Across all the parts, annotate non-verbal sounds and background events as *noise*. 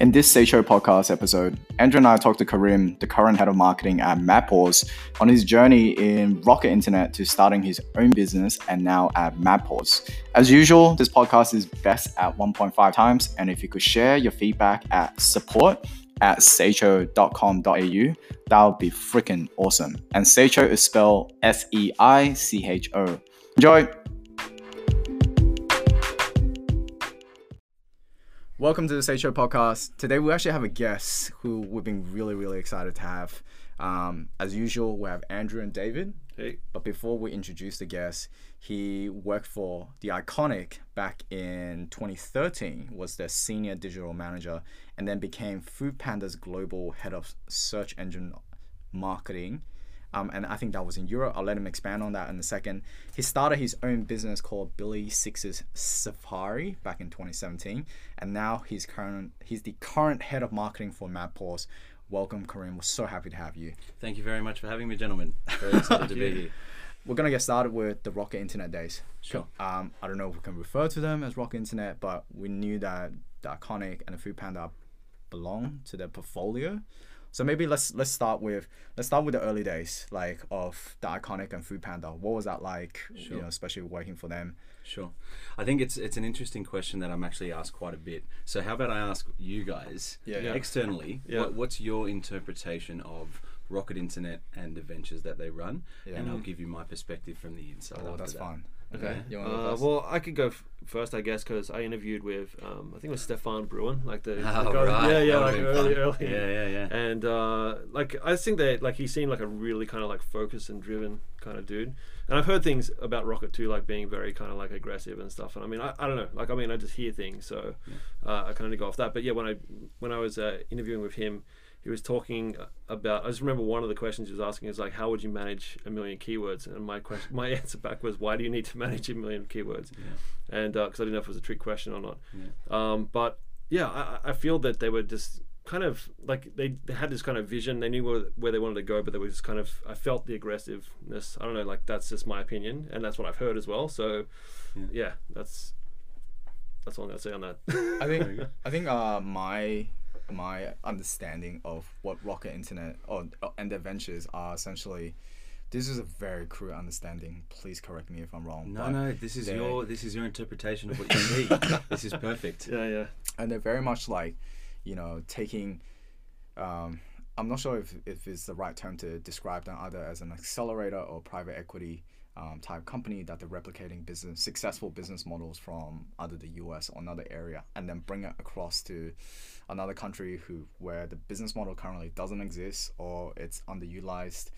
In this Seicho podcast episode, Andrew and I talked to Karim, the current head of marketing at Madpaws, on his journey in Rocket Internet to starting his own business and now at Madpaws. As usual, this podcast is best at 1.5 times, and if you could share your feedback at support at seicho.com.au, that would be freaking awesome. And Seicho is spelled S E I C H O. Enjoy! Welcome to the Seicho podcast. Today we actually have a guest who we've been really, really excited to have. Um, as usual, we have Andrew and David. Hey. But before we introduce the guest, he worked for the Iconic back in 2013, was their senior digital manager, and then became Foodpanda's global head of search engine marketing um, and I think that was in Europe. I'll let him expand on that in a second. He started his own business called Billy Six's Safari back in 2017, and now he's current he's the current head of marketing for Madpaws. Welcome, Karim. We're so happy to have you. Thank you very much for having me, gentlemen. Very *laughs* excited to be here. We're gonna get started with the Rocket Internet days. Sure. Um, I don't know if we can refer to them as Rocket Internet, but we knew that the Iconic and the Foodpanda belong to their portfolio. So maybe let's let's start with let's start with the early days, like of the iconic and Foodpanda. What was that like? Sure. You know, especially working for them. Sure. I think it's it's an interesting question that I'm actually asked quite a bit. So how about I ask you guys Yeah, yeah. externally, Yeah. What, what's your interpretation of Rocket Internet and the ventures that they run? Yeah. And I'll mm. give you my perspective from the inside. Oh, after that's that. fun. Okay. You want to go Uh, first? well, I could go f- first, I guess, because I interviewed with, um, I think it was Stefan Bruin, like the, the Oh, guy- right. yeah, yeah, like early, fun. early, Yeah, yeah, yeah. And uh, like, I think that like he seemed like a really kind of like focused and driven kind of dude. And I've heard things about Rocket too, like being very kind of like aggressive and stuff. And I mean, I, I don't know, like I mean, I just hear things, so uh, I kind of go off that. But yeah, when I when I was uh, interviewing with him, he was talking about. I just remember one of the questions he was asking is like, how would you manage a million keywords? And my question, my *laughs* answer back was, why do you need to manage a million keywords? Yeah. And because I didn't know if it was a trick question or not. Yeah. Um, but yeah, I, I feel that they were just kind of like they, they had this kind of vision. They knew where, where they wanted to go, but they were just kind of. I felt the aggressiveness. I don't know, like that's just my opinion, and that's what I've heard as well. So Yeah. yeah, that's that's all I'm gonna say on that. I think I think uh my my understanding of what Rocket Internet or and their ventures are essentially. This is a very crude understanding. Please correct me if I'm wrong. No, no, this is your this is your interpretation of what you see. *laughs* this is perfect. yeah, yeah. and they're very much like you know taking um, i'm not sure if, if it's the right term to describe them either as an accelerator or private equity um, type company that they're replicating business successful business models from either the us or another area and then bring it across to another country who where the business model currently doesn't exist or it's underutilized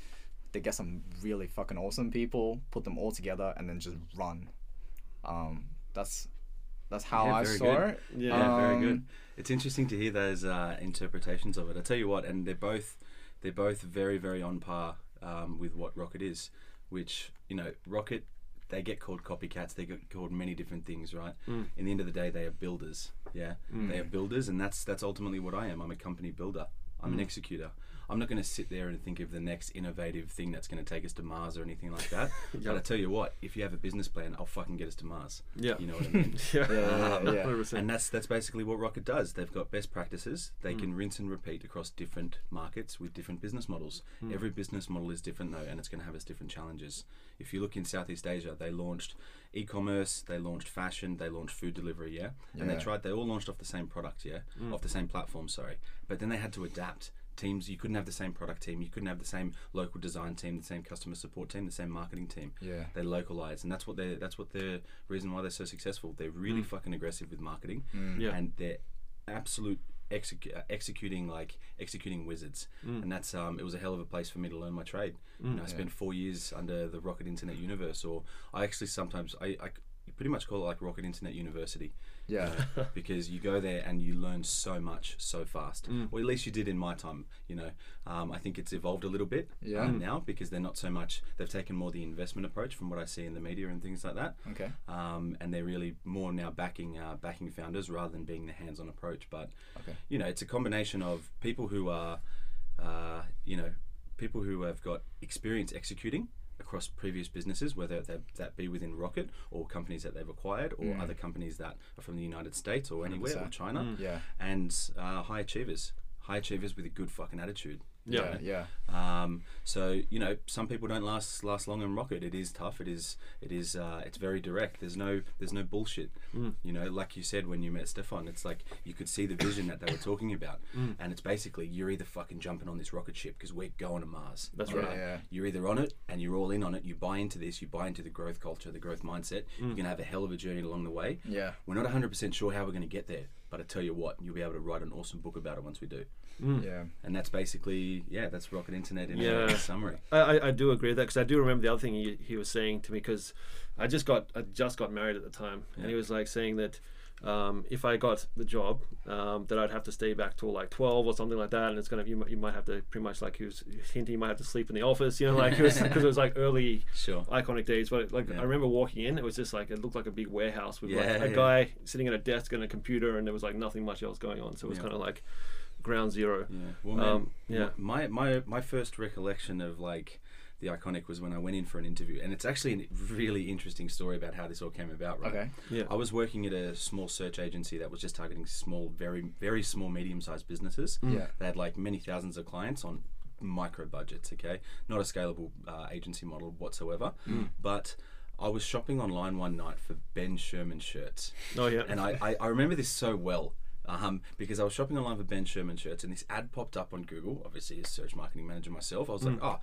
they get some really fucking awesome people put them all together and then just run um, that's that's how Yeah, I saw good. it. Yeah, Yeah, very Um, good. It's interesting to hear those uh, interpretations of it. I tell you what, and they're both they're both very very on par um, with what Rocket is. Which you know, Rocket they get called copycats. They get called many different things, right? Mm. In the end of the day, they are builders. Yeah, Mm. they are builders, and that's that's ultimately what I am. I'm a company builder. I'm Mm. an executor. I'm not going to sit there and think of the next innovative thing that's going to take us to Mars or anything like that. *laughs* But I tell you what, if you have a business plan, I'll fucking get us to Mars. Yeah. You know what I mean? *laughs* Yeah, Yeah, yeah, yeah. 100%. And that's that's basically what Rocket does. They've got best practices. They Mm. can rinse and repeat across different markets with different business models. Mm. Every business model is different though, and it's going to have its different challenges. If you look in Southeast Asia, they launched e-commerce, they launched fashion, they launched food delivery, yeah, and they tried. They all launched off the same product, yeah, Mm. off the same platform, sorry. But then they had to adapt. Teams, you couldn't have the same product team, you couldn't have the same local design team, the same customer support team, the same marketing team Yeah. they localize and that's what they're. that's what the reason why they're so successful they're really Mm. fucking aggressive with marketing Mm. Yeah. and they're absolute execu- uh, executing like executing wizards Mm. and that's um it was a hell of a place for me to learn my trade you Mm. know, I Yeah. spent four years under the Rocket Internet universe or I actually sometimes I, I pretty much call it like Rocket Internet University Yeah. *laughs* because you go there and you learn so much so fast. Mm. Or at least you did in my time. You know, um, I think it's evolved a little bit Yeah. um, now because they're not so much. They've taken more the investment approach from what I see in the media and things like that. Okay. Um, and they're really more now backing uh, backing founders rather than being the hands-on approach. But Okay. you know, it's a combination of people who are, uh, you know, people who have got experience executing across previous businesses, whether that, that be within Rocket or companies that they've acquired or Mm. other companies that are from the United States or anywhere or 100%. China, Mm. Yeah. and uh, high achievers, high achievers with a good fucking attitude. Yeah. Yeah. Um, so you know, some people don't last last long in Rocket. It is tough. It is it is uh, it's very direct. There's no there's no bullshit. Mm. You know, like you said when you met Stefan, it's like you could see the vision that they were talking about, *coughs* Mm. and it's basically you're either fucking jumping on this rocket ship because we're going to Mars. That's Yeah, right. yeah. You're either on it and you're all in on it. You buy into this. You buy into the growth culture, the growth mindset. Mm. You're gonna have a hell of a journey along the way. Yeah. We're not 100% sure how we're going to get there, but I tell you what, you'll be able to write an awesome book about it once we do. Mm. Yeah. And that's basically, yeah, that's Rocket Internet in Yeah. a summary. I, I, I do agree with that because I do remember the other thing he, he was saying to me because I just got I just got married at the time and he was like saying that um, if I got the job um, that I'd have to stay back till like twelve or something like that and it's gonna you might, you might have to pretty much like he was hinting you might have to sleep in the office you know like because *laughs* it, was like early Sure. iconic days but like Yeah. I remember walking in it was just like it looked like a big warehouse with Yeah, like a yeah. guy sitting at a desk and a computer and there was like nothing much else going on so it was kind of like ground zero Yeah. Well, man, Um, yeah. My, my my first recollection of like the iconic was when I went in for an interview, and it's actually a really interesting story about how this all came about. Right. Okay. yeah I was working at a small search agency that was just targeting small, very, very small, medium-sized businesses. Yeah. They had like many thousands of clients on micro budgets. Okay, not a scalable uh, agency model whatsoever. But I was shopping online one night for Ben Sherman shirts, oh yeah and I, I, I remember this so well. Um, because I was shopping online for Ben Sherman shirts, and this ad popped up on Google. Obviously, as search marketing manager myself, I was Mm. like, "Oh,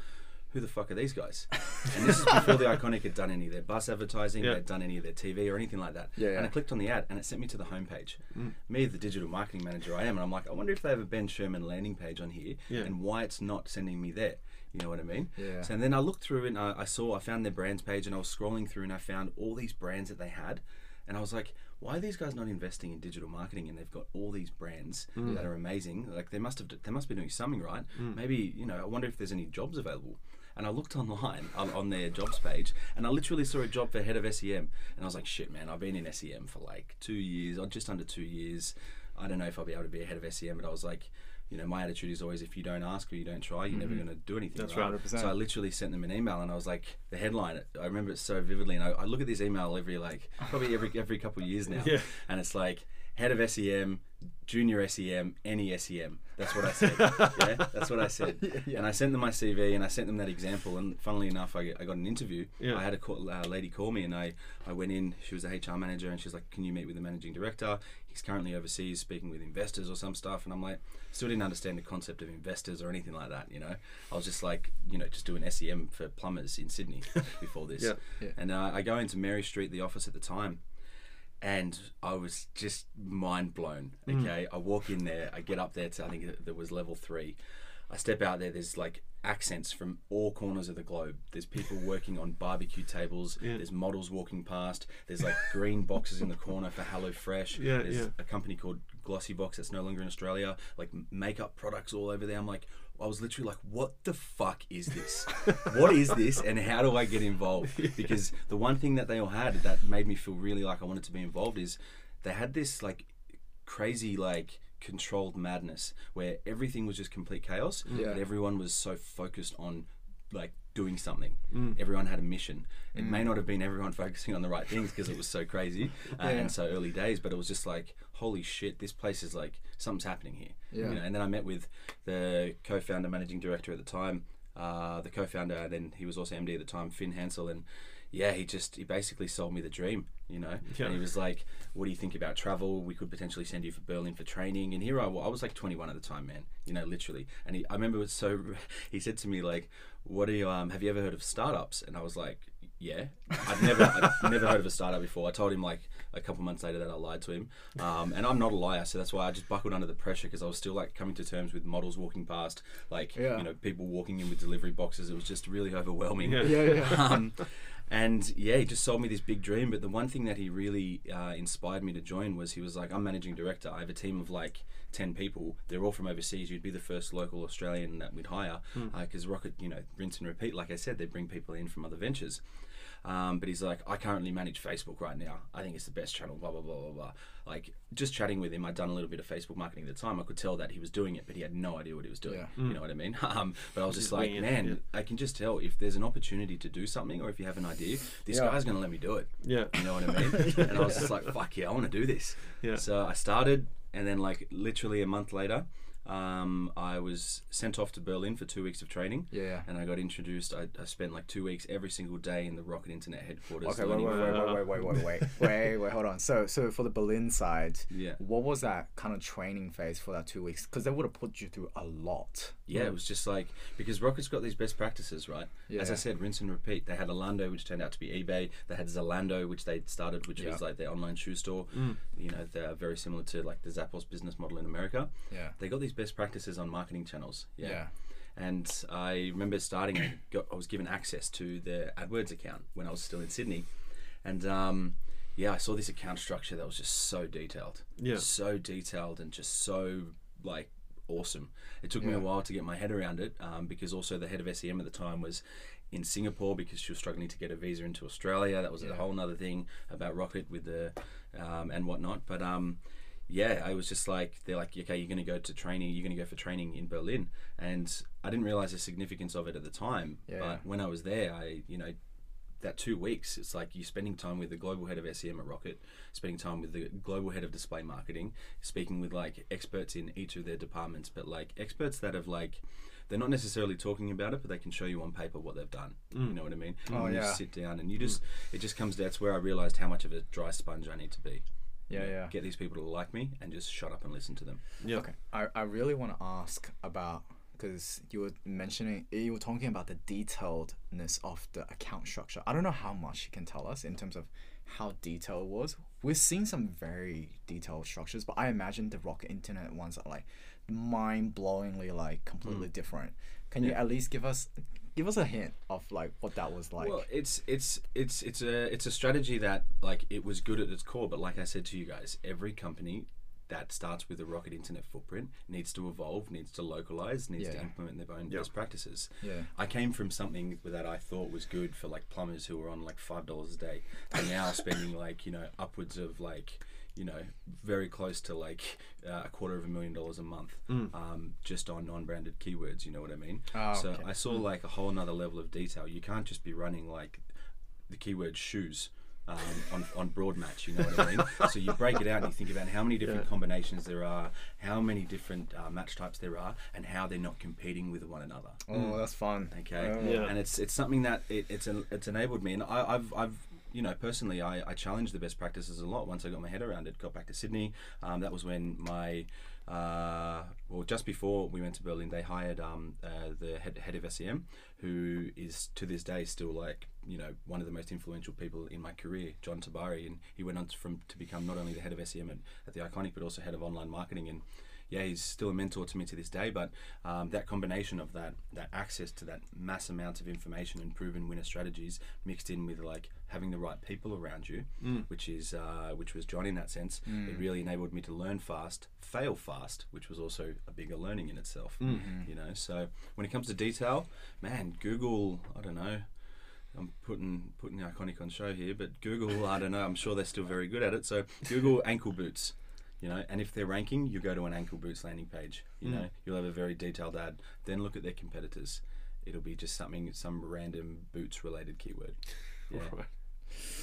who the fuck are these guys?" *laughs* And this is before the Iconic had done any of their bus advertising, Yeah. they'd done any of their TV or anything like that. Yeah, And I clicked on the ad, and it sent me to the homepage. Mm. Me, the digital marketing manager I am, and I'm like, I wonder if they have a Ben Sherman landing page on here, Yeah. and why it's not sending me there. You know what I mean? Yeah. So and then I looked through and I, I saw, I found their brands page, and I was scrolling through, and I found all these brands that they had, and I was like, why are these guys not investing in digital marketing? And they've got all these brands Mm. that are amazing. Like they must have, they must be doing something right. Maybe you know, I wonder if there's any jobs available. And I looked online on, on their jobs page, and I literally saw a job for head of SEM, and I was like, shit, man, I've been in SEM for like two years, or just under two years. I don't know if I'll be able to be a head of SEM, but I was like, you know, my attitude is always if you don't ask or you don't try, you're never mm-hmm. going to do anything. That's right. right. 100%. So I literally sent them an email, and I was like, the headline. I remember it so vividly, and I, I look at this email every like probably every every couple of years now, *laughs* Yeah. and it's like head of SEM, junior SEM, any SEM. That's what I said. *laughs* yeah, that's what I said. yeah. And I sent them my CV, and I sent them that example. And funnily enough, I, I got an interview. Yeah. I had a call, uh, lady call me, and I I went in. She was a HR manager, and she's like, "Can you meet with the managing director? He's currently overseas speaking with investors or some stuff." And I'm like, still didn't understand the concept of investors or anything like that. You know, I was just like, you know, just doing SEM for plumbers in Sydney *laughs* before this. Yeah. Yeah. And uh, I go into Mary Street, the office at the time, and I was just mind blown. Mm. Okay, I walk in there, I get up there to I think there was level three. I step out there. There's like accents from all corners of the globe. There's people *laughs* working on barbecue tables. Yeah. There's models walking past. There's like green boxes in the corner for Hello Fresh. Yeah, There's yeah. a company called Glossy Box that's no longer in Australia. Like makeup products all over there. I'm like, I was literally like, what the fuck is this? what is this, and how do I get involved? *laughs* Because the one thing that they all had that made me feel really like I wanted to be involved is they had this like crazy like controlled madness where everything was just complete chaos Yeah. but everyone was so focused on like doing something Mm. everyone had a mission it may not have been everyone *laughs* focusing on the right things because it was so crazy uh, Yeah. and so early days but it was just like holy shit this place is like something's happening here. Yeah. you know, and then i met with the co-founder managing director at the time uh, the co-founder and then he was also md at the time finn hansel and yeah he just he basically sold me the dream you know? Yeah. and he was like what do you think about travel? We could potentially send you for berlin for training. And here i was i was like 21 at the time man you know literally. And he, i remember it was so *laughs* he said to me like what do you um have you ever heard of startups? And i was like yeah. I've never i've never heard of a startup before. I told him like a couple months later that i lied to him um, and i'm not a liar so that's why i just buckled under the pressure because i was still like coming to terms with models walking past like Yeah. you know people walking in with delivery boxes it was just really overwhelming Yeah. Yeah, yeah. *laughs* um, and yeah, he just sold me this big dream. But the one thing that he really uh, inspired me to join was he was like, I'm managing director. I have a team of like 10 people. They're all from overseas. You'd be the first local Australian that we'd hire because Rocket, you know, rinse and repeat. Like I said, they bring people in from other ventures. Um, but he's like, I currently manage Facebook right now. I think it's the best channel. Blah blah blah blah blah. Like just chatting with him, I'd done a little bit of Facebook marketing at the time. I could tell that he was doing it, but he had no idea what he was doing. Yeah. You know what I mean? *laughs* Um, but I was Just just like, winging it, man, yeah. I can just tell if there's an opportunity to do something, or if you have an idea, this Yeah. guy's gonna let me do it. Yeah. You know what I mean? *laughs* and I was just like, fuck yeah, I want to do this. Yeah. So I started, and then like literally a month later, um, I was sent off to Berlin for two weeks of training. Yeah. And I got introduced. I, I spent like two weeks every single day in the Rocket Internet headquarters. Okay, wait, wait, wait, wait, wait, wait, wait, wait, wait, hold on. So, so for the Berlin side, Yeah. what was that kind of training phase for that two weeks? Because they would have put you through a lot. Yeah, it was just like because Rocket's got these best practices, right? As I said, rinse and repeat. They had Alando, which turned out to be eBay. They had Zalando, which they started, which Yeah. was like their online shoe store. You know, they're very similar to like the Zappos business model in America. Yeah. They got these best practices on marketing channels. Yeah. Yeah. And I remember starting, I, got, I was given access to their AdWords account when I was still in Sydney. And um, yeah, I saw this account structure that was just so detailed. Yeah. So detailed and just so like awesome. It took me a while to get my head around it um, because also the head of SEM at the time was in Singapore because she was struggling to get a visa into Australia. That was Yeah. a whole other thing about Rocket with the um, and whatnot. But um, yeah, I was just like, they're like, okay, you're going to go to training, you're going to go for training in Berlin. And I didn't realize the significance of it at the time. Yeah. But when I was there, I, you know, that two weeks, it's like you're spending time with the global head of SEM at Rocket, spending time with the global head of display marketing, speaking with like experts in each of their departments, but like experts that have like, they're not necessarily talking about it, but they can show you on paper what they've done. Mm. You know what I mean? Oh, and you yeah. sit down and you just, mm. it just comes. That's where I realized how much of a dry sponge I need to be. You Yeah, know, yeah. Get these people to like me and just shut up and listen to them. Yeah. Okay. I, I really want to ask about because you were mentioning you were talking about the detailedness of the account structure. I don't know how much you can tell us in terms of how detailed it was. We've seen some very detailed structures, but I imagine the Rocket Internet ones are like mind blowingly like completely hmm. different. Can you at least give us give us a hint of like what that was like? well, it's it's it's it's a it's a strategy that like it was good at its core, but like I said to you guys, every company that starts with a rocket internet footprint needs to evolve, needs to localize, needs to implement their own Yeah. best practices. yeah. I came from something that I thought was good for like plumbers who were on like five dollars a day, and now *laughs* spending like you know upwards of like you know very close to like uh, a quarter of a million dollars a month um, just on non-branded keywords. You know what I mean? Ah, so okay. I saw like a whole nother level of detail. You can't just be running like the keyword shoes. Um, on, on broad match, you know what I mean? *laughs* so you break it out and you think about how many different Yeah. combinations there are, how many different uh, match types there are, and how they're not competing with one another. Oh, that's fun. Okay. Yeah. and it's it's something that it, it's en- it's enabled me, and I, I've I've you know personally I, I challenged the best practices a lot once I got my head around it. Got back to Sydney, um, that was when my uh, well just before we went to Berlin, they hired um, uh, the head head of SEM, who is to this day still like you know one of the most influential people in my career, John Tabari, and he went on to, from to become not only the head of SEM at, at the Iconic, but also head of online marketing. And yeah, he's still a mentor to me to this day. But um, that combination of that that access to that mass amount of information and proven winner strategies mixed in with like having the right people around you, which is uh, which was John in that sense. It really enabled me to learn fast, fail fast, which was also a bigger learning in itself. You know, so when it comes to detail, man, Google, I don't know. I'm putting putting the iconic on show here, but Google, I don't know. I'm sure they're still very good at it. So Google ankle boots, you know, and if they're ranking, you go to an ankle boots landing page. You know, you'll have a very detailed ad. Then look at their competitors. It'll be just something, some random boots related keyword. Yeah, Right.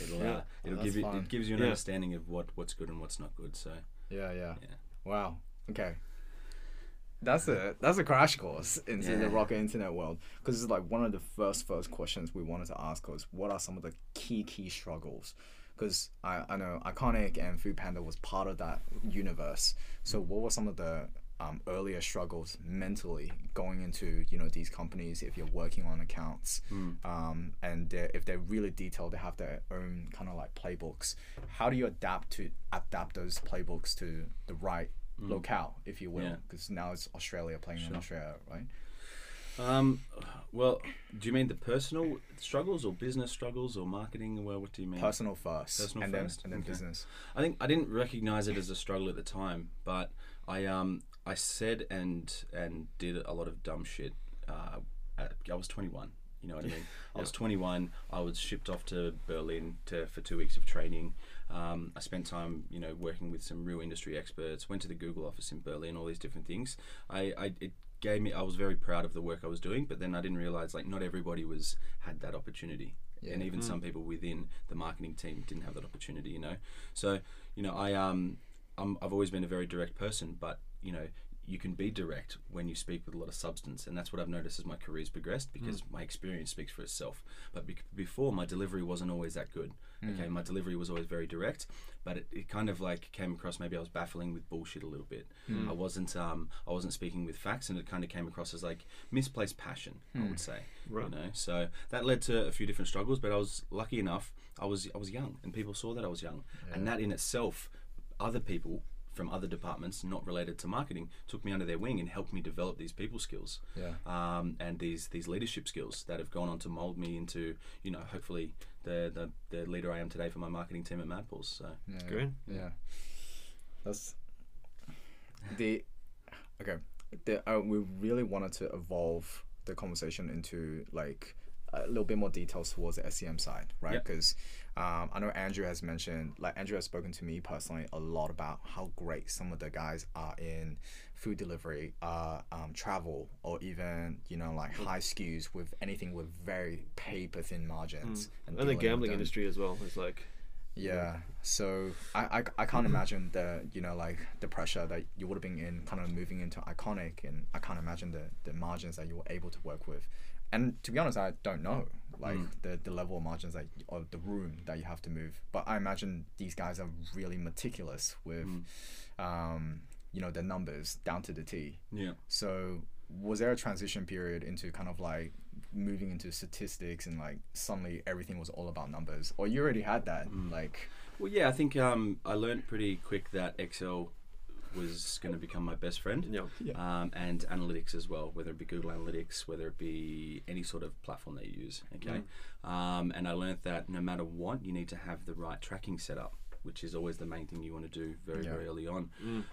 it'll Yeah. uh, it'll that's give you fun. it gives you an Yeah. understanding of what what's good and what's not good. So Yeah, yeah. yeah. Wow. Okay. That's a that's a crash course into the rocket internet world because it's like one of the first first questions we wanted to ask was what are some of the key key struggles because I, I know iconic and foodpanda was part of that universe. So what were some of the um, earlier struggles mentally going into you know these companies if you're working on accounts? Um, and they're, if they're really detailed they have their own kind of like playbooks. How do you adapt to adapt those playbooks to the right locale if you will? Yeah. because now it's australia playing in australia right Um, well, do you mean the personal struggles or business struggles or marketing? Well, what do you mean? personal first Personal and first? then and then Okay. business I think I didn't recognize it as a struggle at the time, but I um I said and and did a lot of dumb shit. Uh, at, I was 21, You know what I mean? *laughs* I was 21. I was shipped off to Berlin to, for two weeks of training. Um, I spent time, you know, working with some real industry experts. Went to the Google office in Berlin. All these different things. I, I it gave me. I was very proud of the work I was doing, but then I didn't realize like not everybody was had that opportunity. And Yeah. even some people within the marketing team didn't have that opportunity, you know. So, you know, I um, I'm, I've always been a very direct person, but you know, you can be direct when you speak with a lot of substance, and that's what I've noticed as my career's progressed hmm. because my experience speaks for itself. But bec before, my delivery wasn't always that good. Hmm. Okay, my delivery was always very direct, but it, it kind of like came across maybe I was baffling with bullshit a little bit. Hmm. I wasn't um, I wasn't speaking with facts, and it kind of came across as like misplaced passion. I would say, Right. you know. So that led to a few different struggles, but I was lucky enough. I was I was young, and people saw that I was young, and that in itself, other people from other departments not related to marketing took me under their wing and helped me develop these people skills Yeah. um, and these these leadership skills that have gone on to mold me into you know hopefully the the, the leader I am today for my marketing team at Madpaws. So Yeah. Great. Yeah. That's the okay. The, uh, we really wanted to evolve the conversation into like a little bit more details towards the SEM side, right? Yep. Because um, I know Andrew has mentioned, like Andrew has spoken to me personally a lot about how great some of the guys are in food delivery, uh, um, travel, or even you know like high SKUs with anything with very paper thin margins. And the gambling industry as well is like Yeah. So I, I, I can't *clears throat* imagine the you know like the pressure that you would have been in kind of moving into iconic and I can't imagine the, the margins that you were able to work with. And to be honest, I don't know like the, the level of margins that or the room that you have to move. But I imagine these guys are really meticulous with um, you know the numbers down to the T. yeah. So was there a transition period into kind of like moving into statistics and like suddenly everything was all about numbers, or you already had that? Like, Well, yeah, I think um, I learned pretty quick that Excel was going to become my best friend. you know Yeah. Um, and analytics as well, whether it be Google Analytics, whether it be any sort of platform that you use. Okay, um, and I learned that no matter what, you need to have the right tracking set up, which is always the main thing you want to do very Yeah. very early on.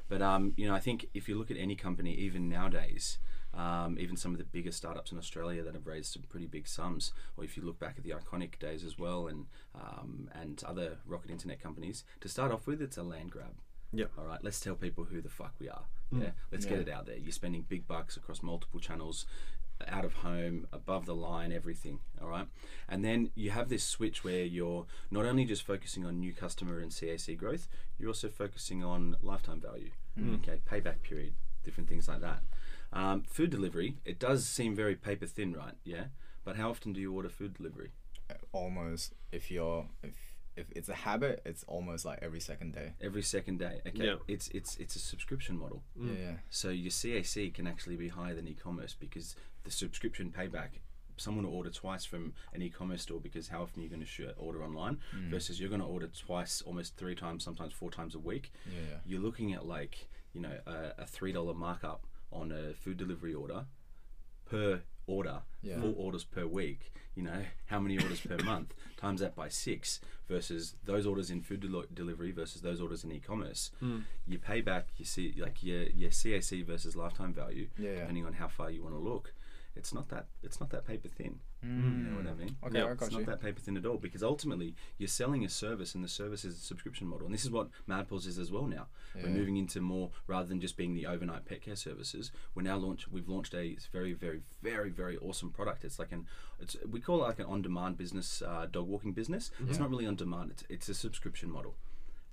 But um, you know, I think if you look at any company, even nowadays. Um, even some of the bigger startups in Australia that have raised some pretty big sums, or if you look back at the iconic days as well, and um, and other rocket internet companies, to start off with, it's a land grab. Yep. All right, let's tell people who the fuck we are. Mm. Yeah, let's get it out there. You're spending big bucks across multiple channels, uh, out of home, above the line, everything. All right, and then you have this switch where you're not only just focusing on new customer and CAC growth, you're also focusing on lifetime value. Mm. Okay, payback period, different things like that. Um, food delivery, it does seem very paper thin, right? Yeah, but how often do you order food delivery? almost if you're if if it's a habit, it's almost like every second day. Every second day. Okay, Yeah. it's it's it's a subscription model. Yeah, mm. yeah. So your CAC can actually be higher than e-commerce because the subscription payback. Someone will order twice from an e-commerce store because how often are you going to sh- order online mm. versus you're going to order twice, almost three times, sometimes four times a week. Yeah, yeah. You're looking at like you know a, a three dollar markup on a food delivery order per order, Yeah. four orders per week. You know how many orders per *coughs* month times that by six versus those orders in food deli- delivery versus those orders in e-commerce. Hmm. You pay back. You see like your your CAC versus lifetime value, Yeah, yeah. depending on how far you want to look. It's not that it's not that paper thin. You know what I mean? Okay, I it's got not that paper thin at all because ultimately you're selling a service and the service is a subscription model. And this is what Madpaws is as well now. We're moving into more rather than just being the overnight pet care services. We're now launch we've launched a very, very, very, very awesome product. It's like an it's we call it like an on-demand business, uh, dog walking business. It's not really on demand, it's it's a subscription model.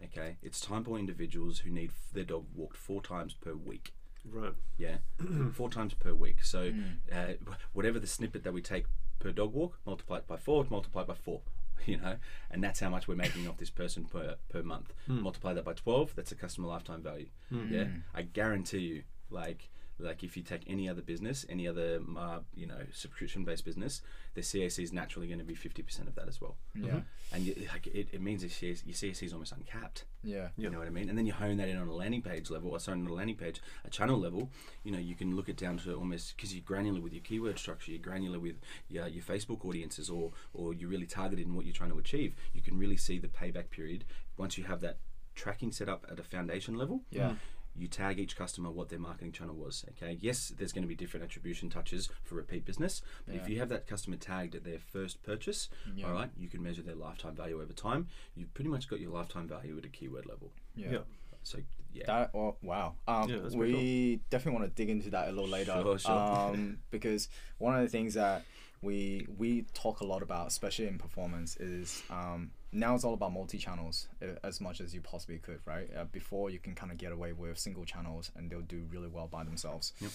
Okay. It's time for individuals who need f- their dog walked four times per week. Right Yeah, *clears throat* four times per week. So hmm. uh, whatever the snippet that we take per dog walk, multiply it by four, multiply it by four. *laughs* You know, and that's how much we're making off this person per per month. Hmm. Multiply that by twelve, that's a customer lifetime value. Hmm. Yeah, I guarantee you, like like if you take any other business, any other uh, you know subscription based business, the CAC is naturally going to be fifty percent of that as well. Yeah. and you, like it, it means your CAC, your CAC is almost uncapped. Yeah. You know what I mean? And then you hone that in on a landing page level, or sorry, on a landing page, a channel level. You know, you can look it down to almost because you're granular with your keyword structure, you're granular with your, your Facebook audiences, or or you're really targeted in what you're trying to achieve. You can really see the payback period once you have that tracking set up at a foundation level. Yeah. You tag each customer what their marketing channel was. Okay, yes, there's going to be different attribution touches for repeat business, but if you have that customer tagged at their first purchase, Yeah. all right, you can measure their lifetime value over time. You've pretty much got your lifetime value at a keyword level. Yeah. Yeah. So yeah, That oh wow. Um, Yeah, that's pretty we definitely want to dig into that a little later. Sure, sure. Um, *laughs* because one of the things that we we talk a lot about, especially in performance, is um, now it's all about multi channels as much as you possibly could, right? Uh, before you can kind of get away with single channels and they'll do really well by themselves. Yep.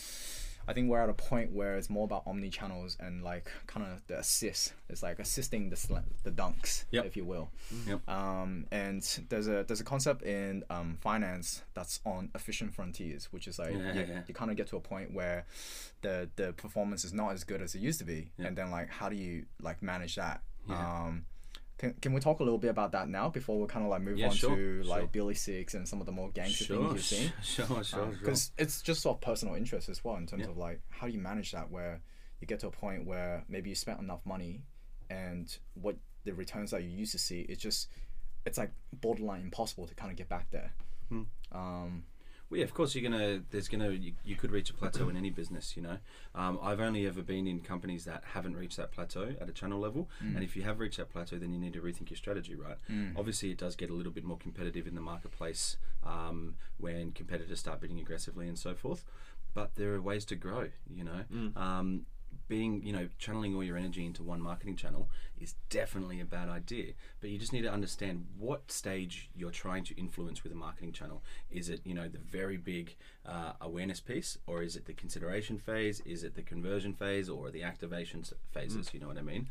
I think we're at a point where it's more about omni channels and like kind of the assist. It's like assisting the sl- the dunks, Yep. if you will. Yep. Um, and there's a there's a concept in um, finance that's on efficient frontiers, which is like Yeah, you, yeah. you kind of get to a point where the the performance is not as good as it used to be, and then like how do you like manage that? Yeah. Um, can, can we talk a little bit about that now before we kind of like move Yeah, on sure, to like sure. Billy Six and some of the more gangster sure, things you've seen? *laughs* sure, sure, sure. Because it's just sort of personal interest as well in terms Yeah. of like how do you manage that where you get to a point where maybe you spent enough money and what the returns that you used to see it's just it's like borderline impossible to kind of get back there. Hmm. Um, Well, yeah, of course you're gonna. There's gonna. You, you could reach a plateau in any business. You know, um, I've only ever been in companies that haven't reached that plateau at a channel level. And if you have reached that plateau, then you need to rethink your strategy. Right. Obviously, it does get a little bit more competitive in the marketplace um, when competitors start bidding aggressively and so forth. But there are ways to grow. You know. Um, being, you know, channeling all your energy into one marketing channel is definitely a bad idea. But you just need to understand what stage you're trying to influence with a marketing channel. Is it, you know, the very big uh, awareness piece, or is it the consideration phase? Is it the conversion phase, or the activation phases? You know what I mean?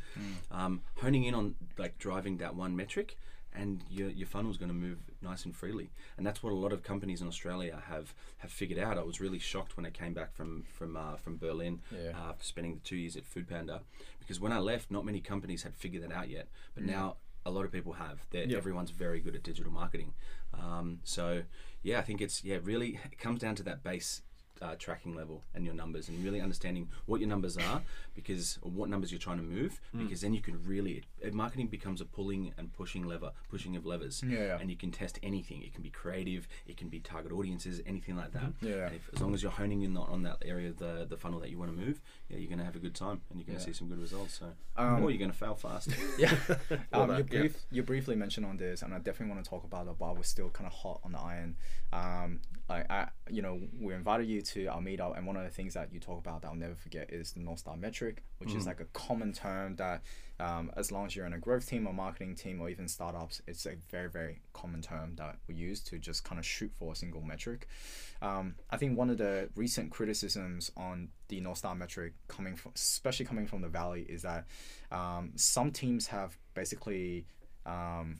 Um, honing in on like driving that one metric. And your, your funnel's going to move nice and freely, and that's what a lot of companies in Australia have have figured out. I was really shocked when I came back from from uh, from Berlin Yeah. uh, after spending the two years at Foodpanda, because when I left, not many companies had figured that out yet. But now a lot of people have. They're, Everyone's very good at digital marketing. Um, so yeah, I think it's yeah really it comes down to that base. Uh, tracking level and your numbers and really understanding what your numbers are because or what numbers you're trying to move because then you can really uh, marketing becomes a pulling and pushing lever pushing of levers Yeah, yeah. and you can test anything it can be creative it can be target audiences anything like that Yeah. and if, as long as you're honing in on, on that area of the, the funnel that you want to move, yeah, you're going to have a good time and you're going to Yeah. see some good results. So, Um, or you're going to fail fast. *laughs* yeah. *laughs* Um, you, that, yeah. brief, you briefly mentioned on this, and I definitely want to talk about it while we're still kind of hot on the iron. Um, like I, you know, we invited you to our meetup, and one of the things that you talk about that I'll never forget is the North Star metric, which is like a common term that, um, as long as you're in a growth team or marketing team or even startups, it's a very very common term that we use to just kind of shoot for a single metric. Um, I think one of the recent criticisms on the North Star metric coming from, especially coming from the Valley, is that um, some teams have basically um,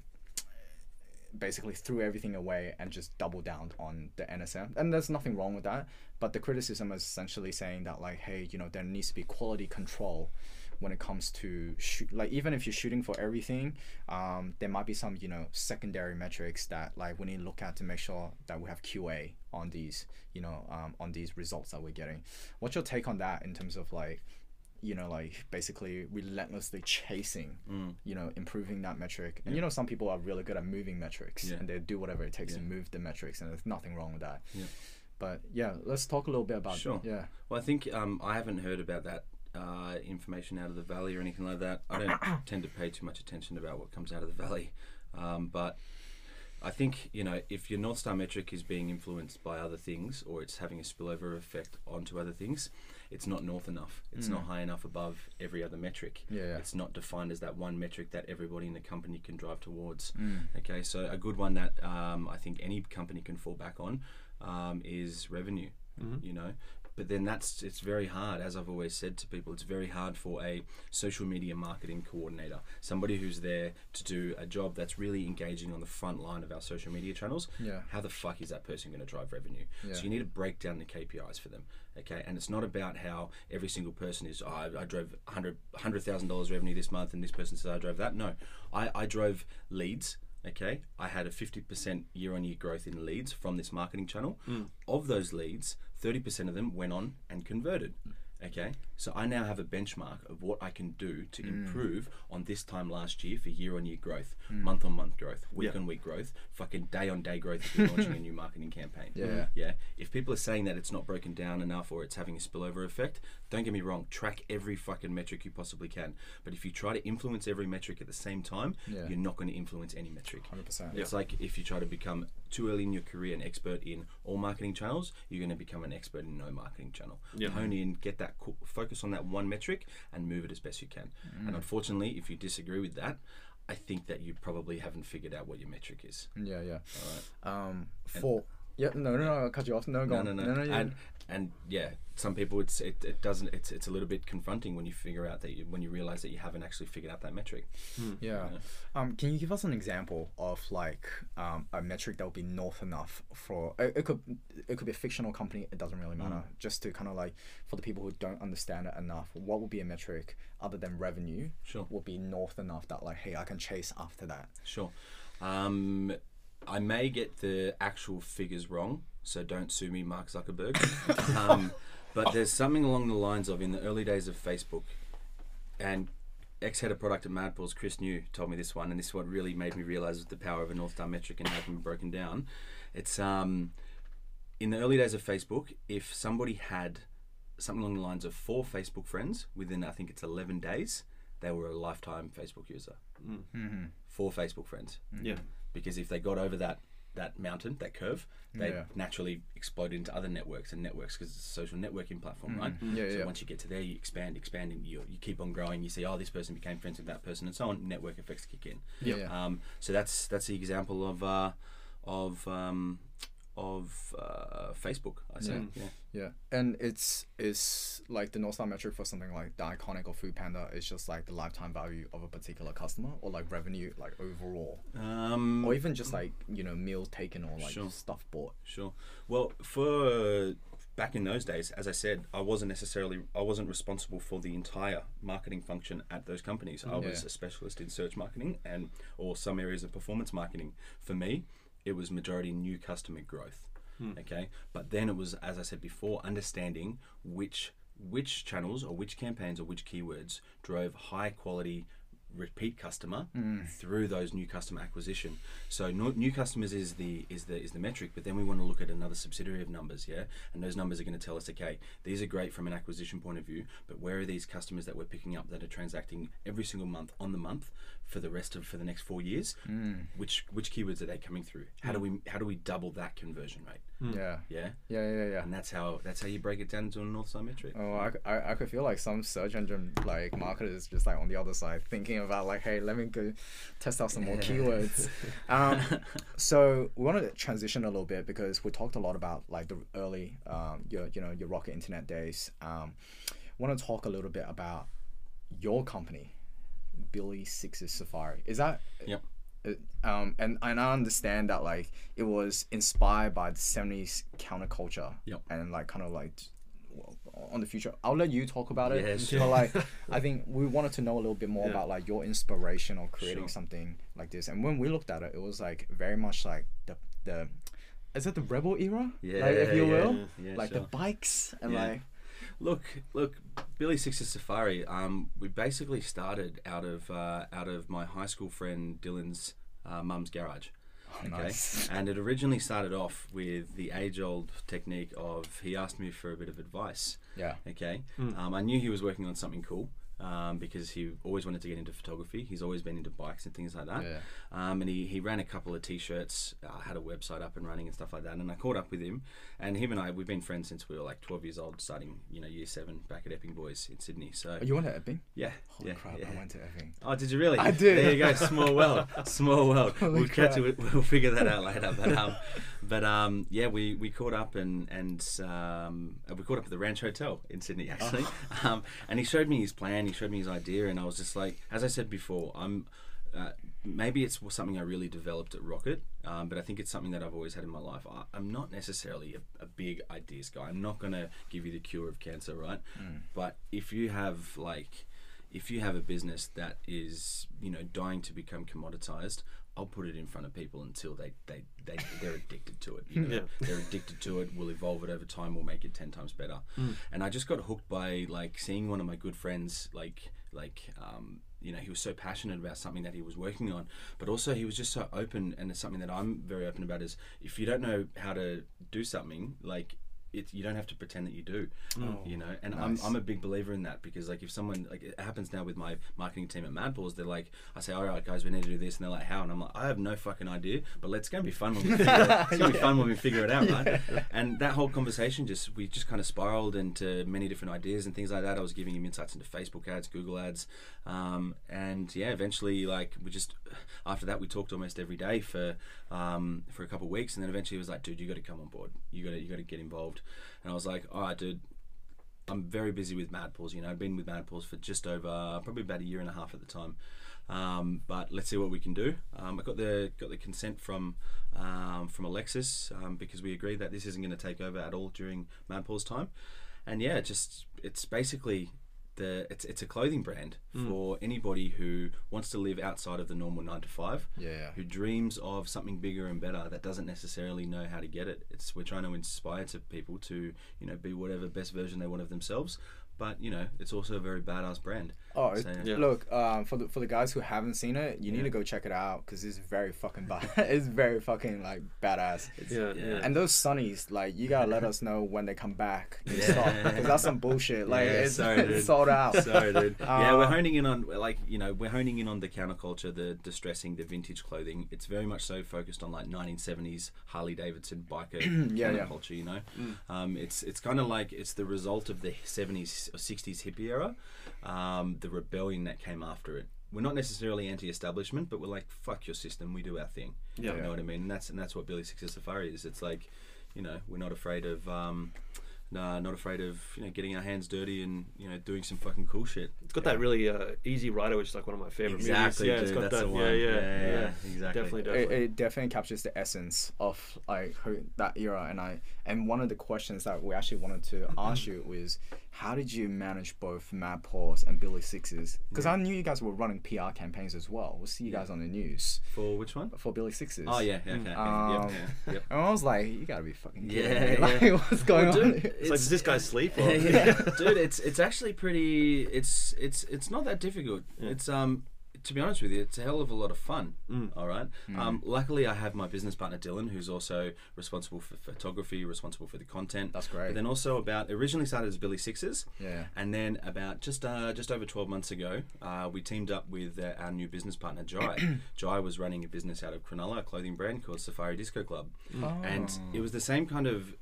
basically threw everything away and just doubled down on the NSM. And there's nothing wrong with that. But the criticism is essentially saying that like, hey, you know, there needs to be quality control when it comes to shoot. Like even if you're shooting for everything, um, there might be some you know secondary metrics that like we need to look at to make sure that we have QA on these you know um, on these results that we're getting. What's your take on that in terms of like? You know like basically relentlessly chasing Mm. you know improving that metric and you know some people are really good at moving metrics Yeah. and they do whatever it takes to move the metrics and there's nothing wrong with that Yeah. but yeah let's talk a little bit about Sure. yeah Well, I think um, I haven't heard about that uh, information out of the valley or anything like that. I don't *coughs* tend to pay too much attention about what comes out of the valley, um, but I think you know if your North Star metric is being influenced by other things or it's having a spillover effect onto other things, it's not north enough. It's not high enough above every other metric. Yeah, yeah. It's not defined as that one metric that everybody in the company can drive towards. Mm. Okay, so a good one that um, I think any company can fall back on um, is revenue. You know, but then that's it's very hard. As I've always said to people, it's very hard for a social media marketing coordinator, somebody who's there to do a job that's really engaging on the front line of our social media channels. Yeah. How the fuck is that person going to drive revenue? Yeah. So you need to break down the KPIs for them. Okay, and it's not about how every single person is. Oh, I, I drove hundred hundred thousand dollars revenue this month, and this person says I drove that. No, I, I drove leads. Okay, I had a fifty percent year on year growth in leads from this marketing channel. Mm. Of those leads, thirty percent of them went on and converted. Okay, So I now have a benchmark of what I can do to mm. improve on this time last year for year on year growth, month on month growth, week Yeah. on week growth, fucking day on day growth if you're *laughs* launching a new marketing campaign. Yeah. Yeah. If people are saying that it's not broken down enough or it's having a spillover effect, don't get me wrong, track every fucking metric you possibly can. But if you try to influence every metric at the same time, Yeah. you're not going to influence any metric. 100%. It's like if you try to become too early in your career an expert in all marketing channels, you're going to become an expert in no marketing channel. Yeah. Hone in, get that, co- focus on that one metric, and move it as best you can. And unfortunately, if you disagree with that, I think that you probably haven't figured out what your metric is. Yeah, yeah. All right. Um, for yeah, no, no, no, I'll cut you off. No, go No, on. no, no. yeah. And and yeah, some people it's it, it doesn't it's it's a little bit confronting when you figure out that you when you realize that you haven't actually figured out that metric. Yeah. Um, can you give us an example of like um, a metric that would be north enough for it, it could it could be a fictional company. It doesn't really matter. Just to kind of like for the people who don't understand it enough, what would be a metric other than revenue? Sure. Would be north enough that like hey I can chase after that. Sure. Um, I may get the actual figures wrong, so don't sue me, Mark Zuckerberg. *laughs* um, but there's something along the lines of in the early days of Facebook, and ex head of product at Madpaws, Chris New, told me this one, and this is what really made me realize the power of a North Star metric and how it can be broken down. It's um, in the early days of Facebook, if somebody had something along the lines of four Facebook friends within, I think it's 11 days, they were a lifetime Facebook user. Mm-hmm. Four Facebook friends Yeah. Because if they got over that that mountain, that curve, they Yeah. naturally explode into other networks and networks because it's a social networking platform, right? Yeah, so yeah. once you get to there, you expand, expand, and you, you keep on growing. You see, oh, this person became friends with that person, and so on. Network effects kick in. Yeah. yeah. Um, so that's that's the example of uh, of um, of uh, Facebook. I say, yeah. Yeah, and it's it's like the North Star metric for something like the iconic or Foodpanda is just like the lifetime value of a particular customer or like revenue like overall, Um, or even just like you know meals taken or like Sure. stuff bought. Sure. Well, for back in those days, as I said, I wasn't necessarily I wasn't responsible for the entire marketing function at those companies. I was Yeah. a specialist in search marketing and or some areas of performance marketing. For me, it was majority new customer growth. Hmm. Okay, but then it was, as I said before, understanding which which channels or which campaigns or which keywords drove high quality repeat customer hmm. through those new customer acquisition. So no, new customers is the is the is the metric, but then we want to look at another subsidiary of numbers, yeah. And those numbers are going to tell us, okay, these are great from an acquisition point of view, but where are these customers that we're picking up that are transacting every single month on the month for the rest of for the next four years? Which which keywords are they coming through? How do we how do we double that conversion rate? Yeah, Yeah, yeah, yeah, yeah. and that's how that's how you break it down into a North Star metric. Oh, I, c- I, I could feel like some search engine like marketers just like on the other side thinking about like, hey, let me go test out some more keywords. *laughs* Um, so we want to transition a little bit because we talked a lot about like the early, um, your you know your Rocket Internet days. Um, want to talk a little bit about your company, Billy Six's Safari. Is that Yep. uh, um, and, and I understand that like it was inspired by the 70s counterculture Yep. and like kind of like well, on the future i'll let you talk about it Yeah, sure. but like *laughs* i think we wanted to know a little bit more Yeah. about like your inspiration of creating Sure. something like this and when we looked at it it was like very much like the the is it the rebel era Yeah, like, if you yeah, will like the bikes and like Look, look, Billy Six's Safari. Um, we basically started out of uh, out of my high school friend Dylan's uh, mum's garage. Okay, nice. *laughs* and it originally started off with the age-old technique of he asked me for a bit of advice. yeah Okay, um, I knew he was working on something cool um, because he always wanted to get into photography. He's always been into bikes and things like that. Yeah. Um, and he, he ran a couple of t-shirts, uh, had a website up and running and stuff like that. And I caught up with him, and him and I we've been friends since we were like 12 years old, starting you know year seven back at Epping Boys in Sydney. So Oh, you went to Epping? yeah, Holy yeah, crap, yeah. I went to Epping. Oh, did you really? I did. There you go. Small world. *laughs* Small world. Holy we'll catch it. We'll figure that out later. But um, but um, yeah, we, we caught up and and um, we caught up at the Ranch Hotel in Sydney actually. Oh. Um, and he showed me his plan. He showed me his idea, and I was just like, as I said before, I'm. Uh, maybe it's something I really developed at Rocket, um, but I think it's something that I've always had in my life. I, I'm not necessarily a, a big ideas guy. I'm not going to give you the cure of cancer, right? But if you have like if you have a business that is you know dying to become commoditized, I'll put it in front of people until they they, they they're addicted to it. You *laughs* know? Yeah. They're addicted to it. We'll evolve it over time. We'll make it ten times better. And I just got hooked by like seeing one of my good friends like like um, you know he was so passionate about something that he was working on, but also he was just so open. And it's something that I'm very open about is if you don't know how to do something like. It, you don't have to pretend that you do, you know. And nice. I'm, I'm a big believer in that because like if someone like it happens now with my marketing team at Madpaws, they're like, I say, all right, guys, we need to do this, and they're like, how? And I'm like, I have no fucking idea, but let's go and be fun when we figure it, *laughs* it's gonna be fun when we figure it out, *laughs* right? And that whole conversation just we just kind of spiraled into many different ideas and things like that. I was giving him insights into Facebook ads, Google ads, um, and yeah, eventually like we just after that we talked almost every day for um, for a couple of weeks, and then eventually he was like, dude, you got to come on board, you got to you got to get involved, and I was like, all right, dude. I'm very busy with Mad Paws. You know, I've been with Mad Paws for just over probably about a year and a half at the time. Um, but let's see what we can do. Um, I got the got the consent from um, from Alexis um, because we agreed that this isn't going to take over at all during Mad Paws time. And yeah, just it's basically the it's it's a clothing brand for hmm. anybody who wants to live outside of the normal nine to five Yeah. who dreams of something bigger and better that doesn't necessarily know how to get it. It's we're trying to inspire to people to you know be whatever best version they want of themselves. But you know, it's also a very badass brand. Oh, So, Yeah. look, um, for the for the guys who haven't seen it, you need to go check it out because it's very fucking bad. *laughs* it's very fucking like badass. It's, Yeah, yeah. And those sunnies, like you gotta let *laughs* us know when they come back in Yeah. because that's some bullshit. Like Yeah, it's, sorry, *laughs* it's sold out. Sorry, dude. yeah, Uh, we're honing in on like you know we're honing in on the counterculture, the distressing, the vintage clothing. It's very much so focused on like 1970s Harley Davidson biker *clears throat* Yeah, yeah. counterculture. You know, um, it's it's kind of like it's the result of the 70s or 60s hippie era, um, the rebellion that came after it. We're not necessarily anti-establishment, but we're like fuck your system. We do our thing. Yeah. you know what I mean. And that's and that's what Billy Sixes Safari is. It's like, you know, we're not afraid of. Um, Nah, not afraid of you know getting our hands dirty and you know doing some fucking cool shit. It's got that really uh, easy rider, which is like one of my favorite Exactly, movies. Yeah, it's dude, got that's that. the Yeah, one. yeah, Yeah, yeah, yeah, exactly. Definitely, it, definitely. it definitely captures the essence of like who, that era and i and one of the questions that we actually wanted to *clears throat* ask you was how did you manage both mad paws and billy sixes because i knew you guys were running pr campaigns as well we'll see you guys on the news For which one? for billy sixes Oh yeah, yeah, okay. Um, yep, yeah, yep. and i was like you gotta be fucking kidding Yeah, me. *laughs* like yeah. what's going Well, on dude, here? it's like, does this guy sleep? Or? *laughs* yeah, dude, it's it's actually pretty. It's it's it's not that difficult. It's um. To be honest with you, it's a hell of a lot of fun. Mm. All right. Um, luckily, I have my business partner Dylan, who's also responsible for photography, responsible for the content. That's great. But then also about originally started as Billy Sixes, yeah And then about just uh, just over 12 months ago, uh, we teamed up with uh, our new business partner, Jai. *clears throat* Jai was running a business out of Cronulla, a clothing brand called Safari Disco Club. And Oh. it was the same kind of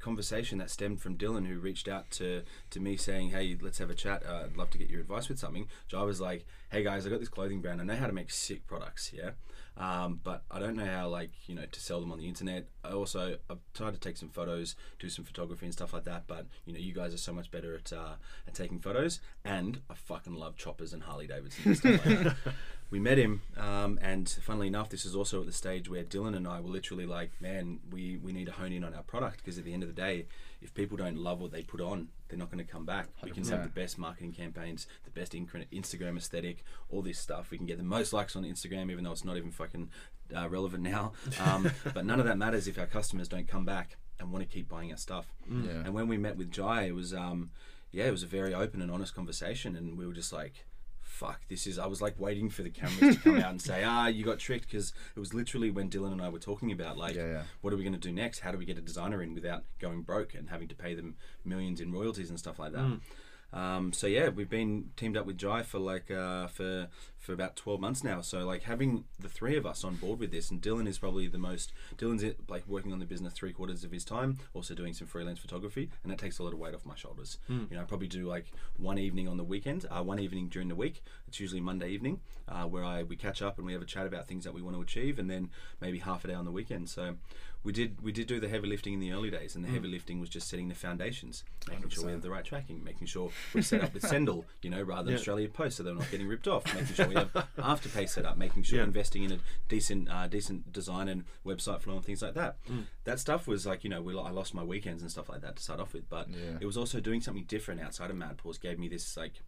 conversation that stemmed from Dylan, who reached out to, to me saying, Hey, let's have a chat. Uh, I'd love to get your advice with something. Jai was like, Hey guys, I got this clothing brand. I know how to make sick products, yeah? Um, but I don't know how, like, you know, to sell them on the internet. I also, I've tried to take some photos, do some photography and stuff like that. But, you know, you guys are so much better at, uh, at taking photos. And I fucking love choppers and Harley Davidson *laughs* and stuff like that. We met him, um, and funnily enough, this is also at the stage where Dylan and I were literally like, man, we, we need to hone in on our product because at the end of the day, if people don't love what they put on, they're not going to come back. We can have 100%. the best marketing campaigns, the best Instagram aesthetic, all this stuff. We can get the most likes on Instagram, even though it's not even fucking uh, relevant now. *laughs* Um, but none of that matters if our customers don't come back and want to keep buying our stuff. Yeah. And when we met with Jai, it was, um, yeah, it was a very open and honest conversation, and we were just like, fuck, this is. I was like waiting for the cameras to come out and say, *laughs* ah, you got tricked, because it was literally when Dylan and I were talking about like, Yeah, yeah. what are we going to do next? How do we get a designer in without going broke and having to pay them millions in royalties and stuff like that? Um, so yeah, we've been teamed up with Jai for like uh, for for about twelve months now. So like having the three of us on board with this, and Dylan is probably the most. Dylan's like working on the business three quarters of his time, also doing some freelance photography, and that takes a lot of weight off my shoulders. You know, I probably do like one evening on the weekend, uh, one evening during the week. It's usually Monday evening, uh, where I we catch up and we have a chat about things that we want to achieve, and then maybe half a day on the weekend. So we did we did do the heavy lifting in the early days, and the heavy lifting was just setting the foundations, making sure we 100%. have the right tracking, making sure we set up with *laughs* Sendle, you know, rather than Yeah. Australia Post, so they're not getting ripped off. Making sure we have *laughs* Afterpay set up, making sure Yeah. we're investing in a decent, uh, decent design and website flow and things like that. That stuff was like, you know, we, I lost my weekends and stuff like that to start off with, but Yeah. it was also doing something different outside of Mad Paws. Gave me this like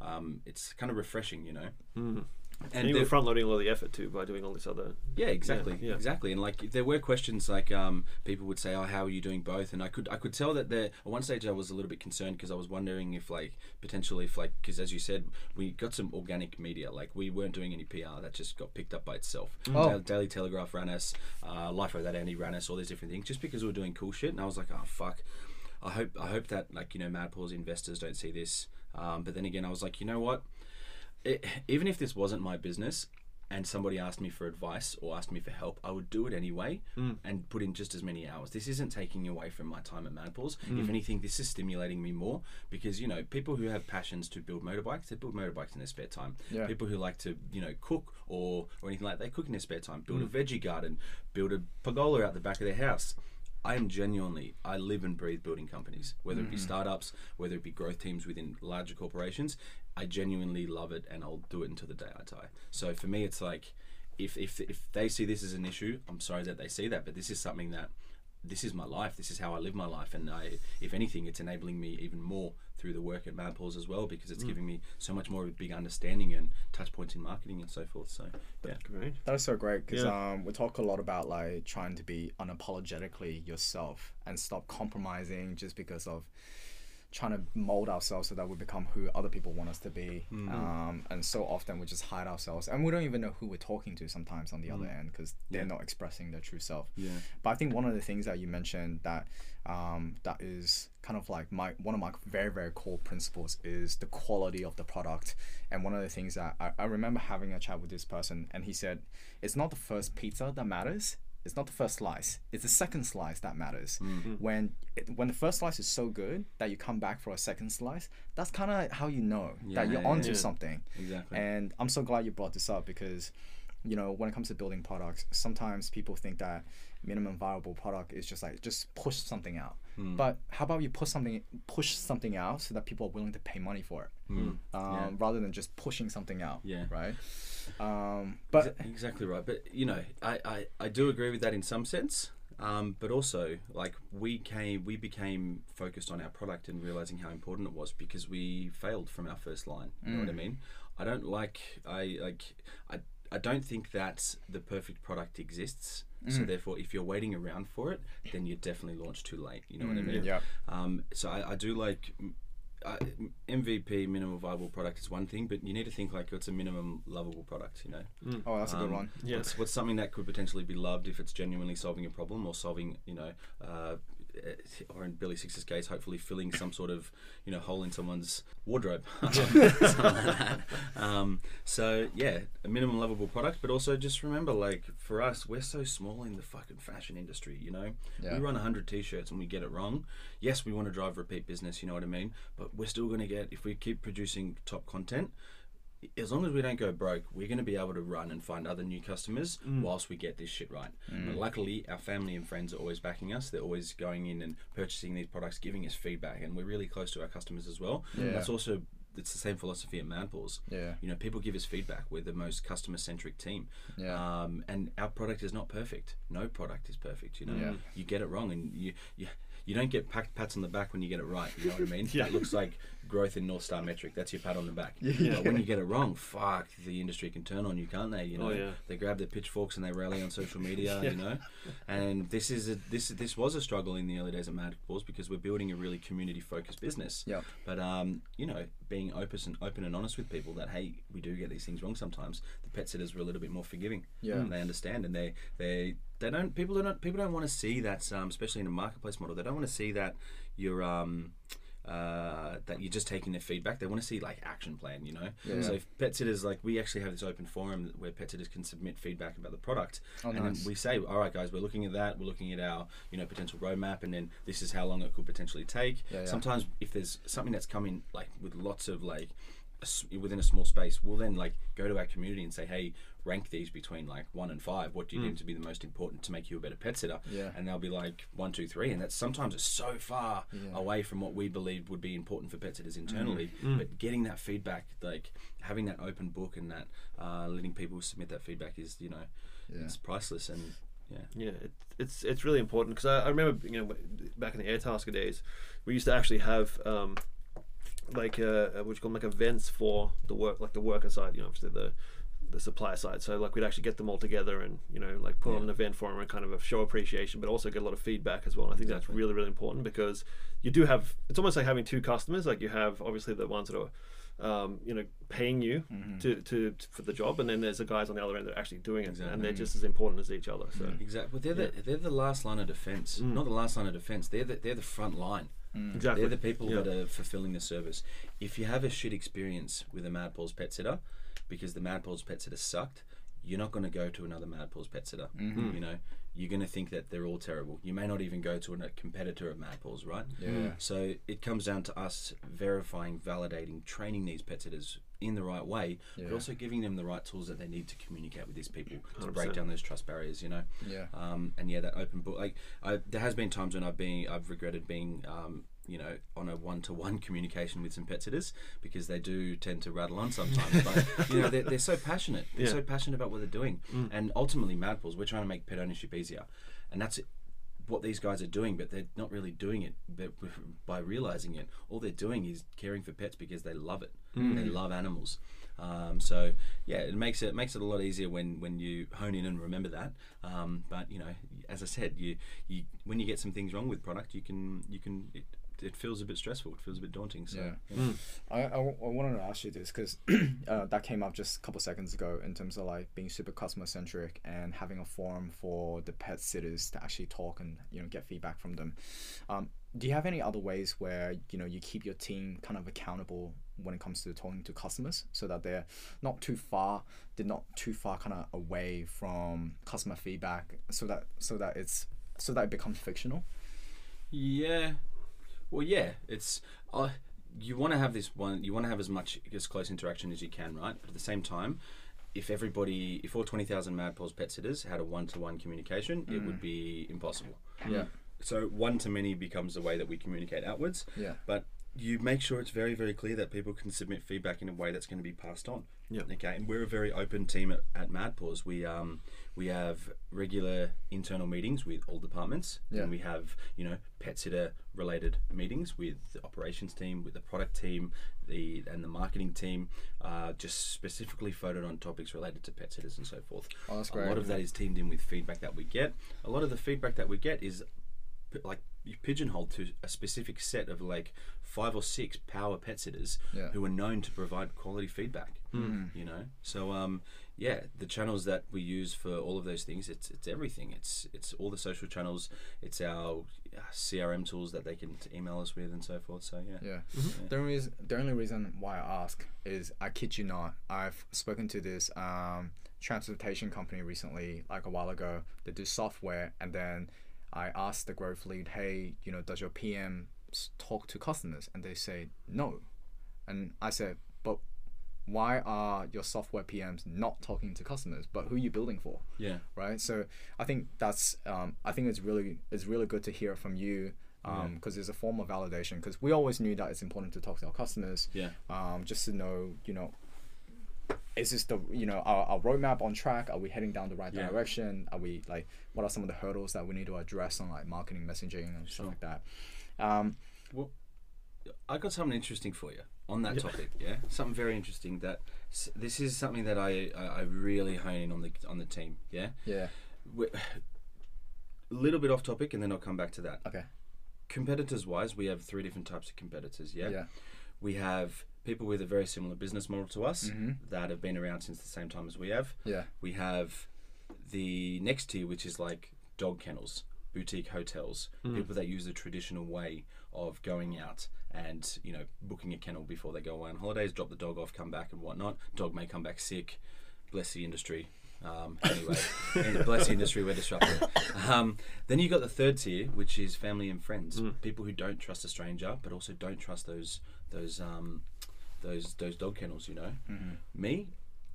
um, it's kind of refreshing, you know. Mm. And And you were front loading a lot of the effort too by doing all this other. Yeah, exactly, yeah. exactly. And like there were questions like um, people would say, "Oh, how are you doing both?" And I could I could tell that there at one stage I was a little bit concerned because I was wondering if like potentially if like because as you said we got some organic media like we weren't doing any PR that just got picked up by itself. Oh. Da- Daily Telegraph ran us, uh, Life of That Andy ran us, all these different things just because we were doing cool shit. And I was like, "Oh fuck." I hope I hope that like you know Mad investors don't see this. Um, but then again, I was like, you know what? It, even if this wasn't my business and somebody asked me for advice or asked me for help, I would do it anyway mm. and put in just as many hours. This isn't taking away from my time at Mad Paws. If mm. anything, this is stimulating me more because you know people who have passions to build motorbikes, they build motorbikes in their spare time. Yeah. People who like to you know cook or or anything like that, they cook in their spare time. Build a mm. veggie garden, build a pergola out the back of their house. I am genuinely, I live and breathe building companies, whether it be startups, whether it be growth teams within larger corporations. I genuinely love it and I'll do it until the day I die. So for me, it's like, if, if, if they see this as an issue, I'm sorry that they see that, but this is something that, this is my life. This is how I live my life. And I, if anything, it's enabling me even more through the work at Mad Paws as well because it's giving me so much more of a big understanding and touch points in marketing and so forth. So, yeah. Great. That is so great because Yeah. um, we talk a lot about like trying to be unapologetically yourself and stop compromising just because of trying to mold ourselves so that we become who other people want us to be. Um, and so often we just hide ourselves and we don't even know who we're talking to sometimes on the other end because they're Yeah. not expressing their true self. Yeah. But I think one of the things that you mentioned that um, that is kind of like my one of my very very core principles is the quality of the product. And one of the things that I, I remember having a chat with this person, and he said, "It's not the first pizza that matters." It's not the first slice. It's the second slice that matters. Mm-hmm. When it, when the first slice is so good that you come back for a second slice, that's kind of how you know that you're Yeah, onto yeah. something. Exactly. And I'm so glad you brought this up because, you know, when it comes to building products, sometimes people think that minimum viable product is just like just push something out. Hmm. But how about you push something push something out so that people are willing to pay money for it, um, Yeah. rather than just pushing something out. Yeah. Right. Um, but Exa- exactly right. But you know, I, I, I do agree with that in some sense. Um, but also, like we came, we became focused on our product and realizing how important it was because we failed from our first line. You know what I mean? I don't like, I like, I, I don't think that the perfect product exists. So therefore, if you're waiting around for it, then you're definitely launched too late. You know what I mean? yeah. Um, so I, I do like mm, I, MVP minimum viable product is one thing, but you need to think like it's a minimum lovable product. You know, Oh, that's a good Um, one. Yeah. what's, what's something that could potentially be loved if it's genuinely solving a problem or solving, you know, uh, or in Billy Six's case, hopefully filling some sort of, you know, hole in someone's wardrobe. *laughs* Like um, so yeah, a minimum lovable product, but also just remember, like for us, we're so small in the fucking fashion industry. You know, Yeah. we run hundred t-shirts and we get it wrong. Yes, we want to drive repeat business. You know what I mean? But we're still going to get if we keep producing top content as long as we don't go broke, we're going to be able to run and find other new customers whilst we get this shit right. But luckily, our family and friends are always backing us. They're always going in and purchasing these products, giving us feedback, and we're really close to our customers as well. Yeah. That's also it's the same philosophy at Mad Paws. Yeah. You know, people give us feedback. We're the most customer centric team. Yeah. Um, and our product is not perfect. No product is perfect. You know, Yeah. you get it wrong, and you you. You don't get pat, pats on the back when you get it right. You know what I mean? *laughs* Yeah. That looks like growth in North Star metric. That's your pat on the back. *laughs* Yeah. But when you get it wrong, fuck, the industry can turn on you, can't they? You know, Oh, yeah. they grab their pitchforks and they rally on social media. *laughs* Yeah. You know, and this is a, this this was a struggle in the early days of Mad Paws because we're building a really community focused business. Yep. But um, you know, being open and open and honest with people that hey, we do get these things wrong sometimes. The pet sitters were a little bit more forgiving. Yeah. They understand and they they they don't people don't people don't want to see that um, especially in a marketplace model. They don't want to see that you're um. Uh, that you're just taking their feedback. They want to see like action plan, you know. Yeah. So if pet sitters like we actually have this open forum where pet sitters can submit feedback about the product, Oh, and nice. then we say, all right, guys, we're looking at that. We're looking at our you know potential roadmap, and then this is how long it could potentially take. Yeah, yeah. Sometimes if there's something that's coming like with lots of like a s- within a small space, we'll then like go to our community and say, hey, rank these between like one and five. What do you deem to be the most important to make you a better pet sitter? Yeah. And they'll be like one, two, three, and that's sometimes it's so far Yeah. away from what we believe would be important for pet sitters internally. Mm. But getting that feedback, like having that open book and that uh, letting people submit that feedback is, you know, Yeah. it's priceless and yeah. Yeah, it, it's it's really important because I, I remember you know back in the Airtasker days, we used to actually have um, like uh, what you call them, like events for the work, like the worker side. You know, obviously the the supplier side. So like we'd actually get them all together and you know like put on an event for them and kind of a show appreciation, but also get a lot of feedback as well. And I think that's really really important because you do have it's almost like having two customers. Like you have obviously the ones that are um, you know paying you Mm-hmm. to, to for the job, and then there's the guys on the other end that are actually doing it, Exactly. and they're just as important as each other. So Exactly. Well, they're the they're the last line of defense. Not the last line of defense. They're the, they're the front line. Mm. exactly, They're the people Yeah. that are fulfilling the service. If you have a shit experience with a Mad Paws pet sitter, because the Mad Paws pet sitter sucked, you're not going to go to another Mad Paws pet sitter. Mm-hmm. Hmm. You know, you're going to think that they're all terrible. You may not even go to a competitor of Mad Paws, right? Yeah. So it comes down to us verifying, validating, training these pet sitters in the right way, Yeah. but also giving them the right tools that they need to communicate with these people to 100%. break down those trust barriers. You know. Yeah. Um, and yeah, that open book. Like, I, there has been times when I've been, I've regretted being, um, you know, on a one-to-one *laughs* communication with some pet sitters because they do tend to rattle on sometimes. but *laughs* you know, they're, they're so passionate. They're Yeah. so passionate about what they're doing. And ultimately, Madpaws, we're trying to make pet ownership easier, and that's what these guys are doing. But they're not really doing it but *laughs* by realizing it. All they're doing is caring for pets because they love it. They love animals. Um, so yeah, it makes it makes it a lot easier when, when you hone in and remember that. Um, but you know, as I said, you, you when you get some things wrong with product, you can you can it, it feels a bit stressful. It feels a bit daunting. So Yeah. I, I, w- I wanted to ask you this because *clears throat* uh, that came up just a couple seconds ago in terms of like being super customer centric and having a forum for the pet sitters to actually talk and you know get feedback from them. Um, do you have any other ways where you know you keep your team kind of accountable when it comes to talking to customers so that they're not too far, they're not too far kind of away from customer feedback, so that so that it's so that it becomes fictional. Yeah. Well, yeah. It's uh, you want to have this one. You want to have as much as close interaction as you can, right? But at the same time, if everybody, if all twenty thousand Madpaws pet sitters had a one-to-one communication, it would be impossible. Yeah. So one to many becomes the way that we communicate outwards. Yeah. But you make sure it's very, very clear that people can submit feedback in a way that's going to be passed on. Yeah. Okay. And we're a very open team at, at MadPaws. We um we have regular internal meetings with all departments. Yeah. And we have, you know, pet sitter related meetings with the operations team, with the product team, the and the marketing team, uh, just specifically focused on topics related to pet sitters and so forth. Oh, that's A lot of that is teamed in with feedback that we get. A lot of the feedback that we get is like you pigeonholed to a specific set of like five or six power pet sitters Yeah. who are known to provide quality feedback. You know, so um, yeah, the channels that we use for all of those things, it's it's everything. It's it's all the social channels. It's our uh, CRM tools that they can email us with and so forth. So yeah, Yeah. The only reason, the only reason why I ask is I kid you not, I've spoken to this um, transportation company recently, like a while ago. They do software, and then I asked the growth lead, "Hey, you know, does your PM talk to customers?" And they say no, and I said, "But why are your software PMs not talking to customers? But who are you building for?" yeah, right? So I think that's um, I think it's really it's really good to hear from you because it's a form of validation. Because we always knew that it's important to talk to our customers, yeah, um, just to know you know. Is this the you know our, our roadmap on track? Are we heading down the right Yeah. direction? Are we like what are some of the hurdles that we need to address on like marketing messaging and Sure. stuff like that? Um, Well, I got something interesting for you on that topic. Yeah, something very interesting. That s- this is something that I, I I really hone in on the on the team. Yeah, yeah. We- a *sighs* little bit off topic, and then I'll come back to that. Okay. Competitors wise, we have three different types of competitors. Yeah, Yeah. we have people with a very similar business model to us Mm-hmm. that have been around since the same time as we have. Yeah. We have the next tier, which is like dog kennels, boutique hotels, people that use the traditional way of going out and you know booking a kennel before they go away on holidays, drop the dog off, come back and whatnot. Dog may come back sick. Bless the industry. Um, anyway, *laughs* and bless the industry. We're disrupted. Um, then you've got the third tier, which is family and friends, people who don't trust a stranger, but also don't trust those those um, those those dog kennels. You know, mm-hmm. me,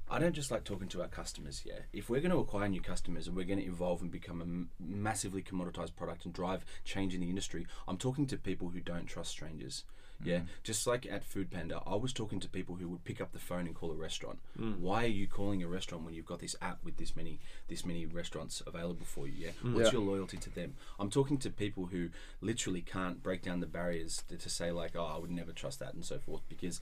I don't just like talking to our customers. Yeah, if we're going to acquire new customers and we're going to evolve and become a m- massively commoditized product and drive change in the industry, I'm talking to people who don't trust strangers. Yeah, mm. just like at Foodpanda, I was talking to people who would pick up the phone and call a restaurant. Mm. Why are you calling a restaurant when you've got this app with this many this many restaurants available for you? Yeah, mm. what's Yeah. your loyalty to them? I'm talking to people who literally can't break down the barriers to, to say like, oh, I would never trust that and so forth because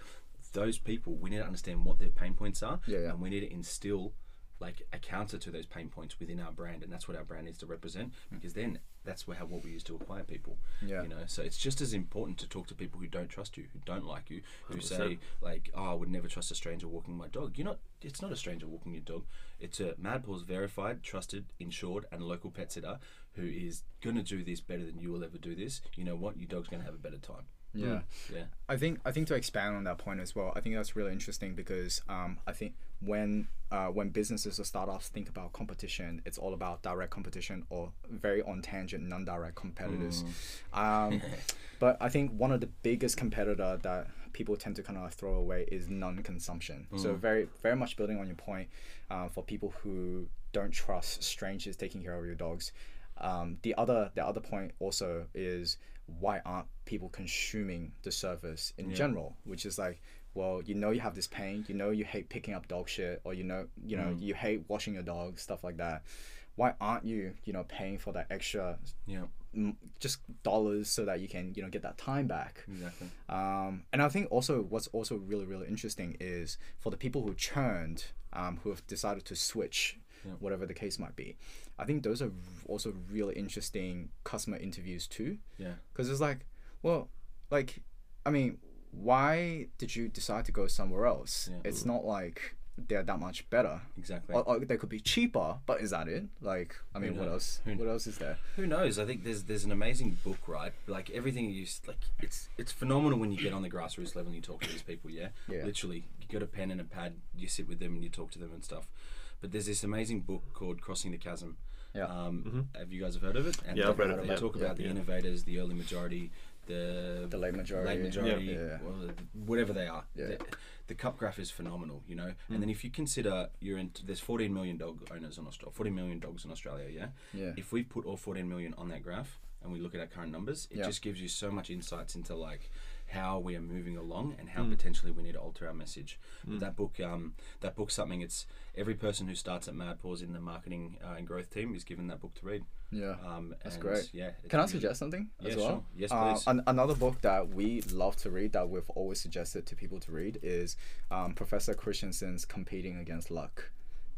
those people we need to understand what their pain points are Yeah, yeah. and we need to instill like a counter to those pain points within our brand and that's what our brand needs to represent because then that's where what we use to acquire people Yeah. you know? So it's just as important to talk to people who don't trust you who don't like you who 100%. say like oh i would never trust a stranger walking my dog. You're not it's not a stranger walking your dog. It's a mad paws verified trusted insured and local pet sitter who is going to do this better than you will ever do this. You know what? Your dog's going to have a better time. Yeah. yeah. I think I think to expand on that point as well, I think that's really interesting because um, I think when uh, when businesses or startups think about competition, it's all about direct competition or very on tangent, non-direct competitors. Um, *laughs* but I think one of the biggest competitor that people tend to kind of throw away is non-consumption. So very very much building on your point uh, for people who don't trust strangers taking care of your dogs. Um, the other the other point also is why aren't people consuming the service in general? Which is like, well, you know you have this pain, you know you hate picking up dog shit, or you know you know you hate washing your dog, stuff like that. Why aren't you you know paying for that extra yeah mm, just dollars so that you can you know get that time back? exactly Um, and I think also what's also really really interesting is for the people who churned, um, who have decided to switch, Yeah. whatever the case might be. I think those are also really interesting customer interviews too, yeah because it's like, well, like, I mean, why did you decide to go somewhere else? Yeah. It's not like they're that much better. exactly Or, or they could be cheaper, but is that it? Like, I mean, what else? Who What else is there? Who knows? I think there's there's an amazing book, right? Like everything you s- like, it's it's phenomenal when you get on the grassroots level and you talk to these people. Yeah, Yeah. literally, you got a pen and a pad, you sit with them and you talk to them and stuff. But there's this amazing book called Crossing the Chasm. Yeah. Um, Have you guys have heard of it? And Yeah, I've they- read it, They yeah. talk Yeah. about the Yeah. innovators, the early majority, the The late majority. late majority, Yeah. Yeah. the- whatever they are. Yeah. The, the cup graph is phenomenal, you know. Mm. And then if you consider you're in, there's 14 million dog owners in Australia, 14 million dogs in Australia, yeah. Yeah. If we put all 14 million on that graph and we look at our current numbers, it Yeah. just gives you so much insights into like how we are moving along and Mm. how potentially we need to alter our message. But that book, um, that book's something. It's every person who starts at Mad Paws in the marketing uh, and growth team is given that book to read. Yeah. Um, That's great. Yeah. Can I really- suggest something as Yeah, well? sure. Yes, Uh, please. an- another book that we love to read that we've always suggested to people to read is um, Professor Christensen's Competing Against Luck.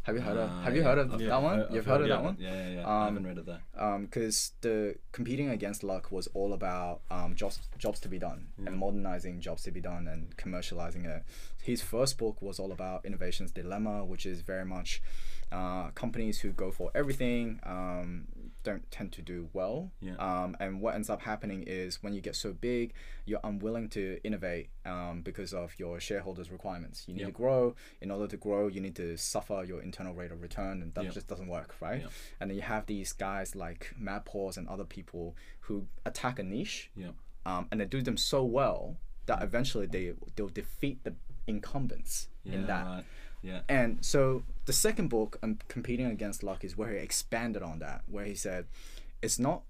Have you heard of Ah, Have you heard of I've- that one? I've You've heard of yeah, that one? Yeah, yeah, yeah. I Um, haven't read it though. because the competing against luck was all about um, jobs jobs to be done and modernizing jobs to be done and commercializing it. His first book was all about innovation's dilemma, which is very much uh, companies who go for everything um, don't tend to do well. Yeah. Um, and what ends up happening is when you get so big, you're unwilling to innovate um, because of your shareholders' requirements. You need Yep. to grow. In order to grow, you need to suffer your internal rate of return, and that Yep. just doesn't work, right? Yep. And then you have these guys like Mad Paws and other people who attack a niche, Yeah. um, and they do them so well that eventually they they'll defeat the incumbents in Yeah, that. Yeah. And so the second book, um, competing against luck, is where he expanded on that, where he said, it's not,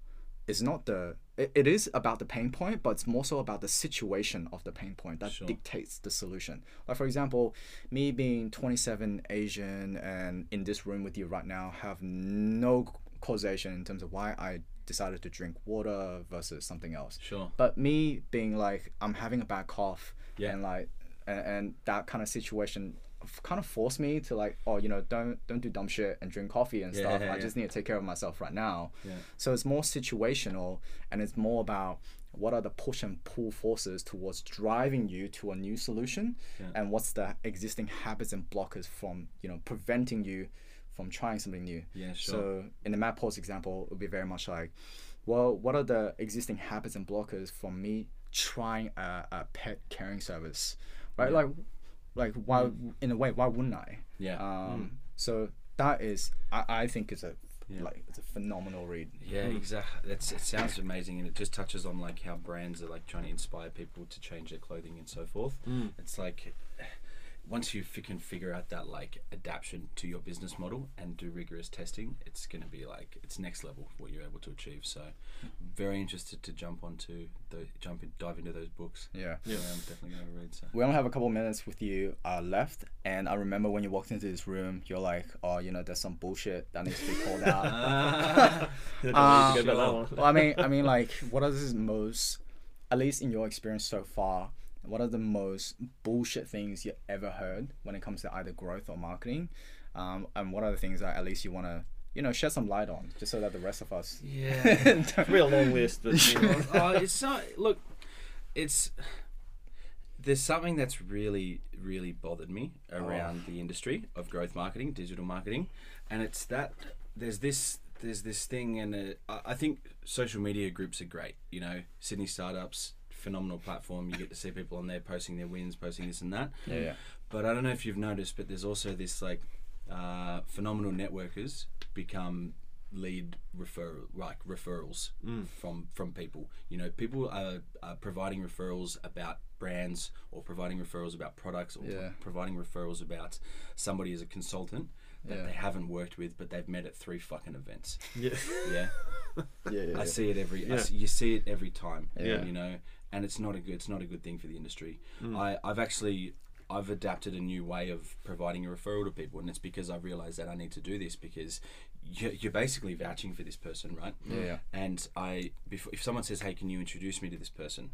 it's not the, it, it is about the pain point, but it's more so about the situation of the pain point that Sure. dictates the solution. Like for example, me being 27 Asian and in this room with you right now have no causation in terms of why I decided to drink water versus something else. Sure. But me being like, I'm having a bad cough, Yeah. and like, and, and that kind of situation kind of forced me to like, oh, you know, don't don't do dumb shit and drink coffee and Yeah, stuff. yeah, I just need to take care of myself right now. Yeah. So it's more situational, and it's more about what are the push and pull forces towards driving you to a new solution, Yeah. and what's the existing habits and blockers from you know preventing you from trying something new. Yeah, sure. So in the Mad Paws example, it would be very much like, well, what are the existing habits and blockers from me trying a, a pet caring service, right? Like, like why mm. in a way why wouldn't I? Yeah. Um, mm. So that is I, I think is a Yeah. like it's a phenomenal read. Yeah, mm. exactly. That's it. Sounds amazing, and it just touches on like how brands are like trying to inspire people to change their clothing and so forth. It's like once you fi- can figure out that like adaptation to your business model and do rigorous testing, it's going to be like it's next level what you're able to achieve. So, very interested to jump onto the jump in, dive into those books. Yeah. Yeah, I'm definitely going to read. So. We only have a couple minutes with you uh, left, and I remember when you walked into this room, you're like, "Oh, you know, there's some bullshit that needs to be called out." *laughs* *laughs* Yeah, don't Uh, need to go about that sure. one. well, I mean, I mean, like, what are the most, at least in your experience so far, what are the most bullshit things you ever heard when it comes to either growth or marketing, um, and what are the things that at least you want to, you know, shed some light on, just so that the rest of us. *laughs* yeah. Real long list, but you know. *laughs* oh, it's not. Look, it's there's something that's really, really bothered me around the industry of growth marketing, digital marketing, and it's that there's this there's this thing, and uh, I I think social media groups are great. You know, Sydney startups, phenomenal platform. You get to see people on there posting their wins, posting this and that. Yeah, yeah. But I don't know if you've noticed, but there's also this like uh, phenomenal networkers become lead refer like referrals from from people. You know, people are, are providing referrals about brands or providing referrals about products or Yeah. providing referrals about somebody as a consultant that Yeah. they haven't worked with, but they've met at three fucking events. yeah. Yeah. *laughs* Yeah, yeah, I see it every. I see- you see it every time. Yeah. You know, and it's not a good. It's not a good thing for the industry. Mm. I, I've actually. I've adapted a new way of providing a referral to people, and it's because I've realized that I need to do this because you're, you're basically vouching for this person, right? Yeah, yeah. And I, before, if someone says, "Hey, can you introduce me to this person?"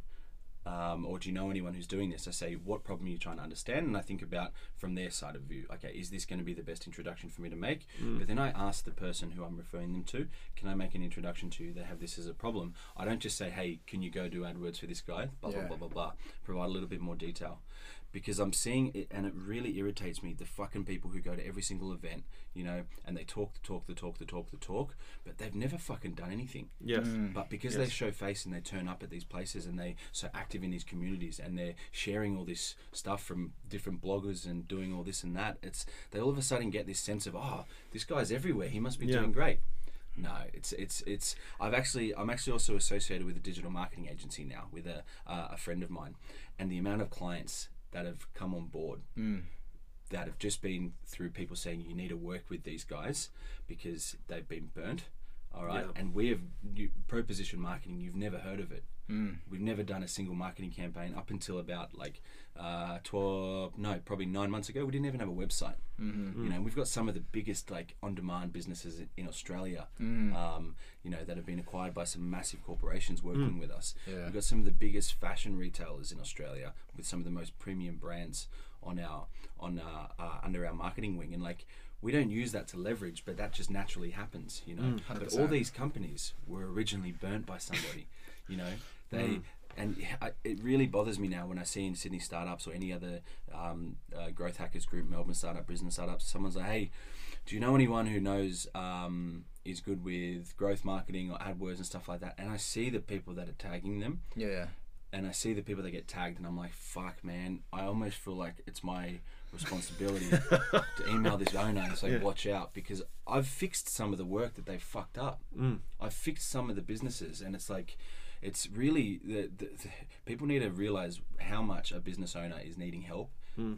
Um, or do you know anyone who's doing this? I say, what problem are you trying to understand? And I think about from their side of view. Okay, is this going to be the best introduction for me to make? But then I ask the person who I'm referring them to, can I make an introduction to you? They have this as a problem. I don't just say, hey, can you go do AdWords for this guy? Blah blah blah blah blah. Provide a little bit more detail. Because I'm seeing it, and it really irritates me. The fucking people who go to every single event, you know, and they talk the talk, the talk, the talk, the talk, but they've never fucking done anything. Yes. But because they show face and they turn up at these places and they're so active in these communities and they're sharing all this stuff from different bloggers and doing all this and that, it's they all of a sudden get this sense of oh, this guy's everywhere. He must be Yeah. doing great. No, it's it's it's. I've actually I'm actually also associated with a digital marketing agency now with a uh, a friend of mine, and the amount of clients that have come on board Mm. that have just been through people saying you need to work with these guys because they've been burnt. All right, Yeah. and we have you, proposition marketing. You've never heard of it. Mm. We've never done a single marketing campaign up until about like uh, twelve, no, probably nine months ago. We didn't even have a website. Mm-hmm. You know, we've got some of the biggest like on-demand businesses in- in Australia. Mm. Um, you know, that have been acquired by some massive corporations working with us. Yeah. We've got some of the biggest fashion retailers in Australia with some of the most premium brands on our on uh, uh, under our marketing wing, and like we don't use that to leverage, but that just naturally happens. You know, but all these companies were originally burnt by somebody. you know, they. And I- it really bothers me now when I see in Sydney startups or any other um, uh, growth hackers group, Melbourne startup, business startups, someone's like, "Hey, do you know anyone who knows um, is good with growth marketing or AdWords and stuff like that?" And I see the people that are tagging them, Yeah, yeah. and I see the people that get tagged, and I'm like, "Fuck, man!" I almost feel like it's my responsibility *laughs* to email this owner and say, Yeah. "Watch out," because I've fixed some of the work that they fucked up. Mm. I've fixed some of the businesses, and it's like, it's really the, the, the people need to realize how much a business owner is needing help.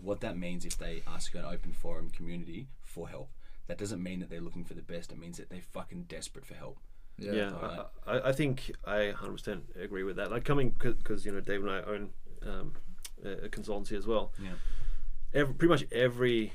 What that means if they ask an open forum community for help. That doesn't mean that they're looking for the best. It means that they're fucking desperate for help. Yeah. Yeah, Alright. I, I- I think I 100% agree with that. Like coming because you know Dave and I own um, a a consultancy as well. Yeah. Every, pretty much every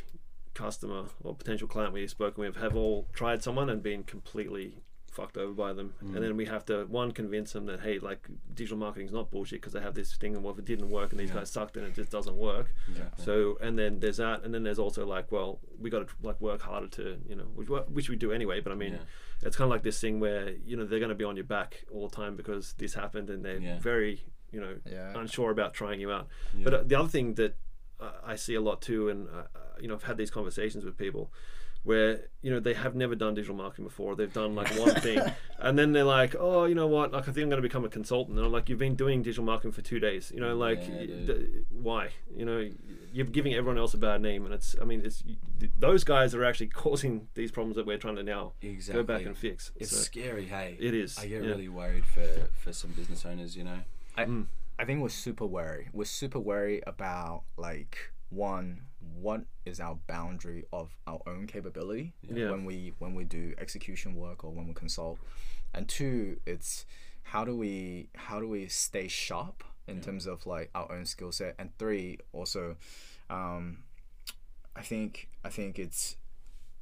customer or potential client we've spoken with have all tried someone and been completely fucked over by them, Mm. and then we have to one convince them that hey, like digital marketing is not bullshit because they have this thing and well if it didn't work and these Yeah. guys sucked then it just doesn't work. Exactly. So and then there's that, and then there's also like, well, we got to like work harder to, you know, which, which we do anyway. But I mean, Yeah. it's kind of like this thing where you know they're going to be on your back all the time because this happened, and they're Yeah. very, you know, Yeah. unsure about trying you out. Yeah. But uh, the other thing that uh, I see a lot too, and uh, uh, you know, I've had these conversations with people where you know they have never done digital marketing before. They've done like one thing, *laughs* and then they're like, "Oh, you know what? Like, I think I'm going to become a consultant." And I'm like, "You've been doing digital marketing for two days. You know, like, Yeah, y- th- why? You know, you're giving everyone else a bad name, and it's. I mean, it's those guys are actually *laughs* causing these problems that we're trying to now exactly. go back and fix. It's So, scary, hey. It is, I get yeah. really worried for for some business owners. You know. I, Mm. I think we're super wary. We're super wary about like one, what is our boundary of our own capability Yeah. when we when we do execution work or when we consult, and two, it's how do we how do we stay sharp in terms of like our own skill set, and three, also, um, I think I think it's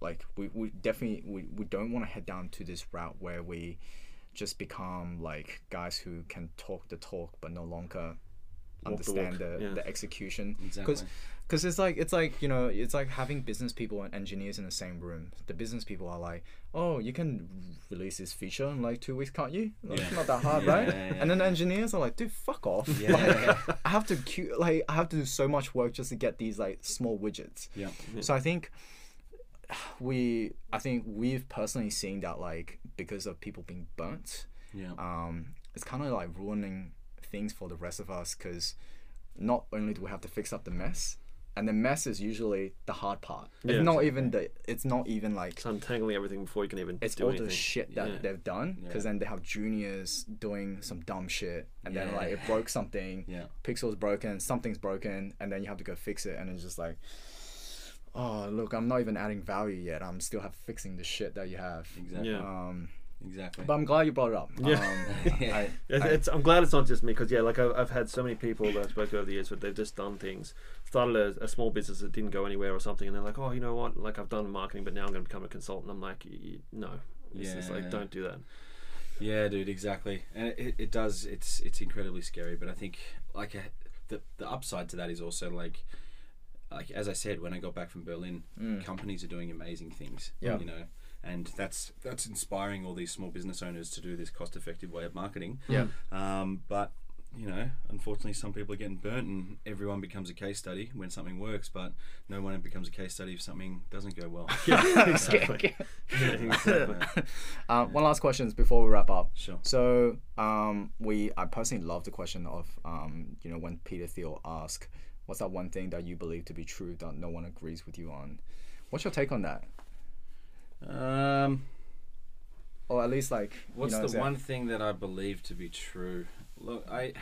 like we, we definitely we, we don't want to head down to this route where we just become like guys who can talk the talk but no longer Walk the understand the, yeah. the execution Exactly. because it's like it's like you know it's like having business people and engineers in the same room the business people are like oh you can release this feature in like two weeks can't you Like, it's not that hard *laughs* Yeah, right yeah, yeah. and then the engineers are like dude fuck off Yeah. *laughs* Like, i have to queue, like i have to do so much work just to get these like small widgets yeah. so I think we, I think we've personally seen that like because of people being burnt, Yeah. um, it's kind of like ruining things for the rest of us because not only do we have to fix up the mess, and the mess is usually the hard part. Yeah, it's not even the. It's not even like. It's untangling everything before you can even It's do all anything. the shit that Yeah. they've done because Yeah. then they have juniors doing some dumb shit and then like it broke something Yeah. pixel's broken, something's broken, and then you have to go fix it, and it's just like, oh look, I'm not even adding value yet. I'm still have fixing the shit that you have. Exactly. Yeah. Um, Exactly. but I'm glad you brought it up. Yeah. Um, *laughs* Yeah. I, It's, I- it's, I'm glad it's not just me because yeah, like I've, I've had so many people that I've spoken to over the years, but they've just done things, started a, a small business that didn't go anywhere or something, and they're like, oh, you know what? Like I've done marketing, but now I'm going to become a consultant. I'm like, y- y- no, it's just like Yeah. don't do that. Yeah, dude, exactly, and it, it does. It's it's incredibly scary, but I think like uh the the upside to that is also like like as I said when I got back from Berlin, Mm. companies are doing amazing things. Yeah. you know, and that's that's inspiring all these small business owners to do this cost effective way of marketing. yeah, Um, but you know, unfortunately, some people are getting burnt, and everyone becomes a case study when something works, but no one becomes a case study if something doesn't go well. *laughs* Yeah, exactly. *laughs* yeah, *laughs* exactly. uh, one last question before we wrap up. Sure. So um, we, I personally love the question of, um, you know, when Peter Thiel asked, "What's that one thing that you believe to be true that no one agrees with you on?" What's your take on that? Um, Or at least like, What's you know, the one thing that I believe to be true? Look, I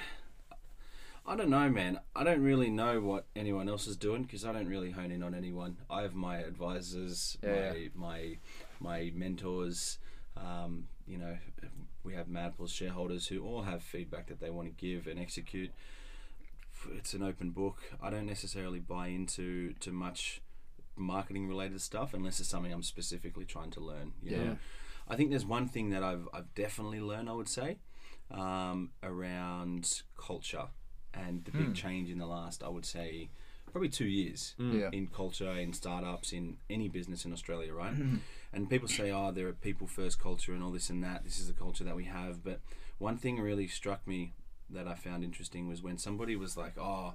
I don't know, man. I don't really know what anyone else is doing because I don't really hone in on anyone. I have my advisors, Yeah, my my my mentors. Um, you know, we have Madpaws shareholders who all have feedback that they want to give and execute. It's an open book. I don't necessarily buy into to much marketing related stuff unless it's something I'm specifically trying to learn. You Yeah. know? I think there's one thing that I've, I've definitely learned, I would say, um, around culture and the big Hmm. change in the last, I would say, probably two years Yeah. in culture, in startups, in any business in Australia, right? and people say, oh, there are people first culture and all this and that. This is the culture that we have. But one thing really struck me that I found interesting was when somebody was like, oh,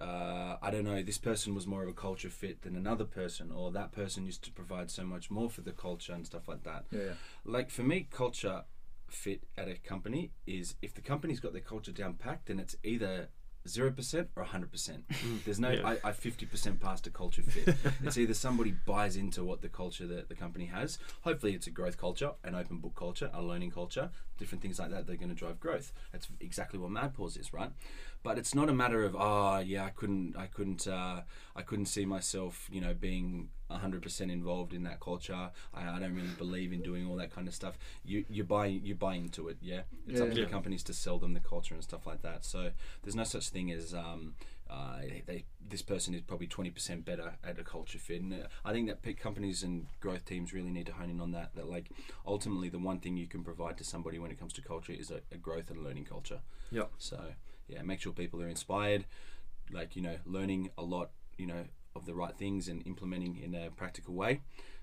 uh, I don't know, this person was more of a culture fit than another person, or that person used to provide so much more for the culture and stuff like that. Yeah, yeah. Like for me, culture fit at a company is if the company's got their culture down packed, then it's either zero percent or hundred percent. *laughs* There's no Yeah. I fifty percent past a culture fit. *laughs* it's either somebody buys into what the culture that the company has. Hopefully, it's a growth culture, an open book culture, a learning culture, different things like that. They're going to drive growth. That's exactly what MadPaws is, right? But it's not a matter of oh yeah, I couldn't, I couldn't, uh, I couldn't see myself, you know, being hundred percent involved in that culture. I, I don't really believe in doing all that kind of stuff. You you buy you buy into it, yeah. It's up Yeah. to Yeah. the companies to sell them the culture and stuff like that. So there's no such thing as um, uh, they, this person is probably 20% better at a culture fit. And uh, I think that companies and growth teams really need to hone in on that. That like ultimately the one thing you can provide to somebody when it comes to culture is a, a growth and learning culture. Yeah. So yeah, make sure people are inspired, like you know, learning a lot, you know, of the right things and implementing in a practical way.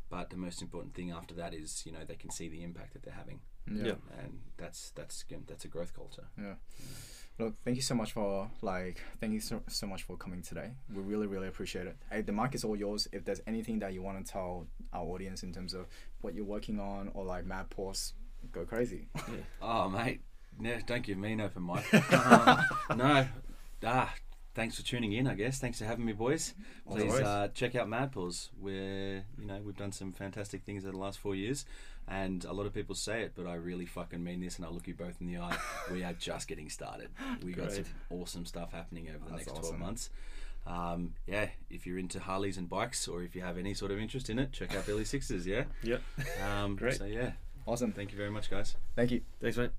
But the most important thing after that is you know they can see the impact that they're having, Yeah. Yeah. and that's that's again, that's a growth culture. Yeah. Look, thank you so much for like thank you so, so much for coming today. We really really appreciate it. Hey, the mic is all yours. If there's anything that you want to tell our audience in terms of what you're working on or like Mad Paws, go crazy. Oh, mate, no, don't give me an open mic. Uh, *laughs* no, ah, thanks for tuning in. I guess thanks for having me, boys. Please uh, check out Madpaws, where you know we've done some fantastic things over the last four years, and a lot of people say it, but I really fucking mean this, and I look you both in the eye. *laughs* we are just getting started. We got some awesome stuff happening over the That's next awesome. 12 months. Um, yeah, if you're into Harleys and bikes, or if you have any sort of interest in it, check out Billy Sixes. Yeah. *laughs* Yep. Um, Great. So yeah. Awesome. Thank you very much, guys. Thank you. Thanks, mate.